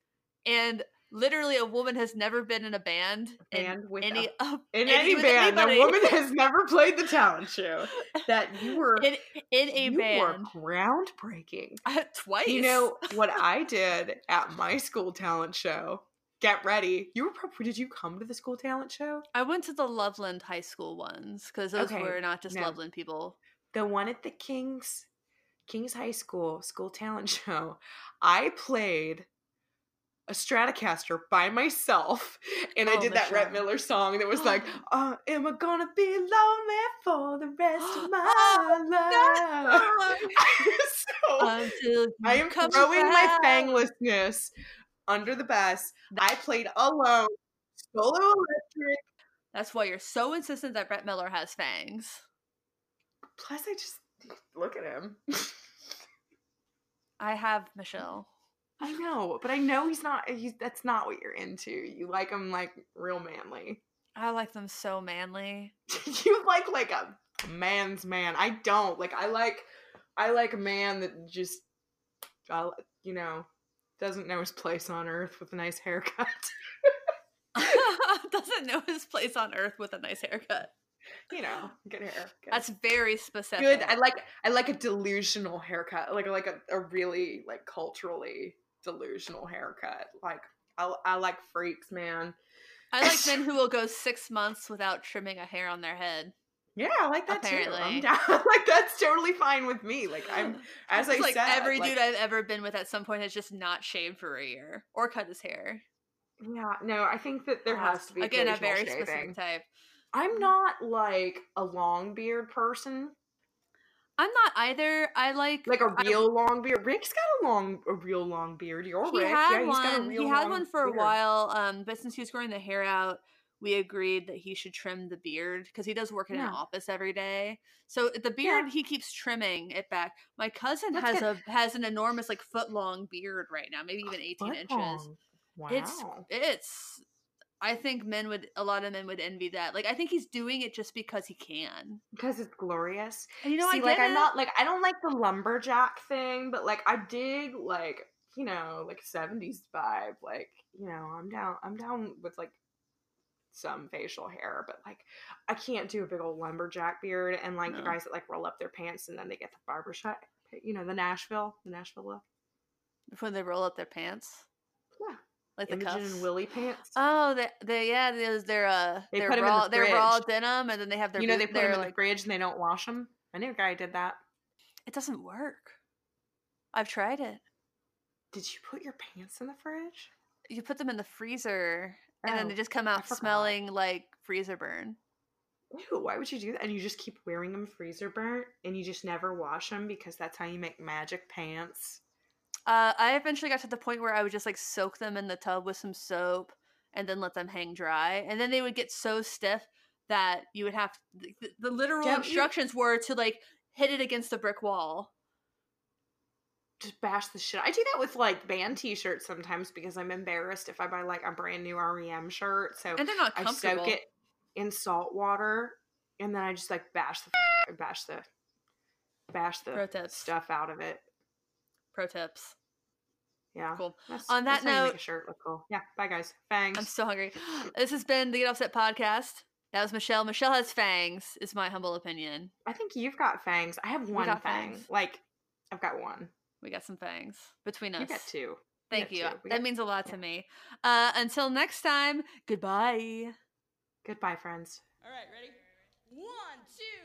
[SPEAKER 1] And literally a woman has never been in a band. in
[SPEAKER 2] band with
[SPEAKER 1] any
[SPEAKER 2] a- in
[SPEAKER 1] any-
[SPEAKER 2] any band.
[SPEAKER 1] anybody.
[SPEAKER 2] A woman has never played the talent show. [LAUGHS] That you were
[SPEAKER 1] in, in a
[SPEAKER 2] you
[SPEAKER 1] band.
[SPEAKER 2] were groundbreaking. [LAUGHS]
[SPEAKER 1] Twice.
[SPEAKER 2] You know what [LAUGHS] I did at my school talent show? Get ready. You were probably. Did you come to the school talent show?
[SPEAKER 1] I went to the Loveland High School ones because those
[SPEAKER 2] Okay,
[SPEAKER 1] were not just
[SPEAKER 2] no.
[SPEAKER 1] Loveland people.
[SPEAKER 2] the one at the King's King's High School school talent show, I played a Stratocaster by myself, and I
[SPEAKER 1] Oh,
[SPEAKER 2] did that Rhett Miller song that was like, [GASPS] uh, "Am I gonna be lonely for the rest of my
[SPEAKER 1] Oh,
[SPEAKER 2] life?" [LAUGHS] so I am throwing my fanglessness under the bus. I played alone, solo electric.
[SPEAKER 1] That's why you're so insistent that Rhett Miller has fangs.
[SPEAKER 2] Plus, I just look at him. [LAUGHS]
[SPEAKER 1] I have Michelle.
[SPEAKER 2] I know, but I know he's not. He's that's not what you're into. You like him like real manly.
[SPEAKER 1] I like them so manly. [LAUGHS]
[SPEAKER 2] you like like a man's man. I don't like. I like. I like a man that just, uh, you know, doesn't know his place on earth with a nice haircut. [LAUGHS]
[SPEAKER 1] Doesn't know his place on earth with a nice haircut.
[SPEAKER 2] you know, good hair. Good.
[SPEAKER 1] That's very specific.
[SPEAKER 2] good. I like. I like a delusional haircut. Like like a, a really like culturally delusional haircut. Like I I like freaks, man.
[SPEAKER 1] I like [LAUGHS] men who will go six months without trimming a hair on their head.
[SPEAKER 2] Yeah, I like that too.
[SPEAKER 1] Apparently.
[SPEAKER 2] I'm down. [LAUGHS] like that's totally fine with me. Like I'm [LAUGHS] as I
[SPEAKER 1] It's like
[SPEAKER 2] said,
[SPEAKER 1] every
[SPEAKER 2] like,
[SPEAKER 1] dude I've ever been with at some point has just not shaved for a year or cut his hair.
[SPEAKER 2] Yeah, no, I think that there
[SPEAKER 1] Uh,
[SPEAKER 2] has to be
[SPEAKER 1] again a very
[SPEAKER 2] shaving.
[SPEAKER 1] specific type.
[SPEAKER 2] I'm not like a long beard person.
[SPEAKER 1] I'm not either. I like
[SPEAKER 2] Like a real long beard. Rick's got a long, a real long beard. You're
[SPEAKER 1] he
[SPEAKER 2] Rick.
[SPEAKER 1] had
[SPEAKER 2] yeah, he's got a
[SPEAKER 1] one.
[SPEAKER 2] real
[SPEAKER 1] He had one for a while. Um, but since he was growing the hair out, we agreed that he should trim the beard because he does work in
[SPEAKER 2] Yeah.
[SPEAKER 1] an office every day. So the beard he keeps trimming it back. My cousin
[SPEAKER 2] Let's
[SPEAKER 1] has
[SPEAKER 2] get-
[SPEAKER 1] a has an enormous like foot long beard right now, maybe even eighteen inches.
[SPEAKER 2] long. Wow.
[SPEAKER 1] It's it's. I think men would a lot of men would envy that. Like I think he's doing it just because he can.
[SPEAKER 2] because it's glorious.
[SPEAKER 1] And you know,
[SPEAKER 2] See,
[SPEAKER 1] I
[SPEAKER 2] like I'm not like I don't like the lumberjack thing, but like I dig like you know like '70s vibe. Like you know I'm down. I'm down with like some facial hair, but like I can't do a big old lumberjack beard and like the guys that like roll up their pants and then they get the barbershop. You know the Nashville, the Nashville look.
[SPEAKER 1] when they roll up their pants, Like the
[SPEAKER 2] Imogen
[SPEAKER 1] cuffs.
[SPEAKER 2] and Willie pants.
[SPEAKER 1] Oh, they, they yeah, they're uh,
[SPEAKER 2] They 'em in the
[SPEAKER 1] raw, their raw denim, and then they have their
[SPEAKER 2] you know
[SPEAKER 1] boot-
[SPEAKER 2] they put them in the fridge and they don't wash them. I knew a guy did that.
[SPEAKER 1] it doesn't work. I've tried it.
[SPEAKER 2] Did you put your pants in the fridge?
[SPEAKER 1] You put them in the freezer, and then
[SPEAKER 2] Oh,
[SPEAKER 1] they just come out smelling like freezer burn.
[SPEAKER 2] Ew, why would you do that? And you just keep wearing them freezer burnt and you just never wash them because that's how you make magic pants.
[SPEAKER 1] Uh, I eventually got to the point where I would just like soak them in the tub with some soap, and then let them hang dry, and then they would get so stiff that you would have the, the literal
[SPEAKER 2] Don't you-
[SPEAKER 1] instructions were to like hit it against the brick wall.
[SPEAKER 2] Just bash the shit. I do that with like band t shirts sometimes because I'm embarrassed if I buy like a brand new REM shirt. So
[SPEAKER 1] And they're not comfortable.
[SPEAKER 2] I soak it in salt water and then I just like bash the bash the bash the
[SPEAKER 1] Pro tips.
[SPEAKER 2] stuff out of it.
[SPEAKER 1] Pro tips.
[SPEAKER 2] Yeah.
[SPEAKER 1] Cool.
[SPEAKER 2] That's,
[SPEAKER 1] On that
[SPEAKER 2] that's how you make
[SPEAKER 1] note-
[SPEAKER 2] a shirt look cool. Yeah. Bye guys. Fangs.
[SPEAKER 1] I'm so hungry. [GASPS] This has been the Get Offset podcast. That was Michelle. Michelle has fangs, is my humble opinion.
[SPEAKER 2] I think you've got fangs. I have one
[SPEAKER 1] got
[SPEAKER 2] fang.
[SPEAKER 1] fangs.
[SPEAKER 2] Like I've got one.
[SPEAKER 1] We got some fangs between us.
[SPEAKER 2] You got two.
[SPEAKER 1] Thank
[SPEAKER 2] got
[SPEAKER 1] you. That
[SPEAKER 2] got-
[SPEAKER 1] means a lot to me. Uh, until next time, goodbye.
[SPEAKER 2] Goodbye, friends.
[SPEAKER 3] All right, ready? One, two,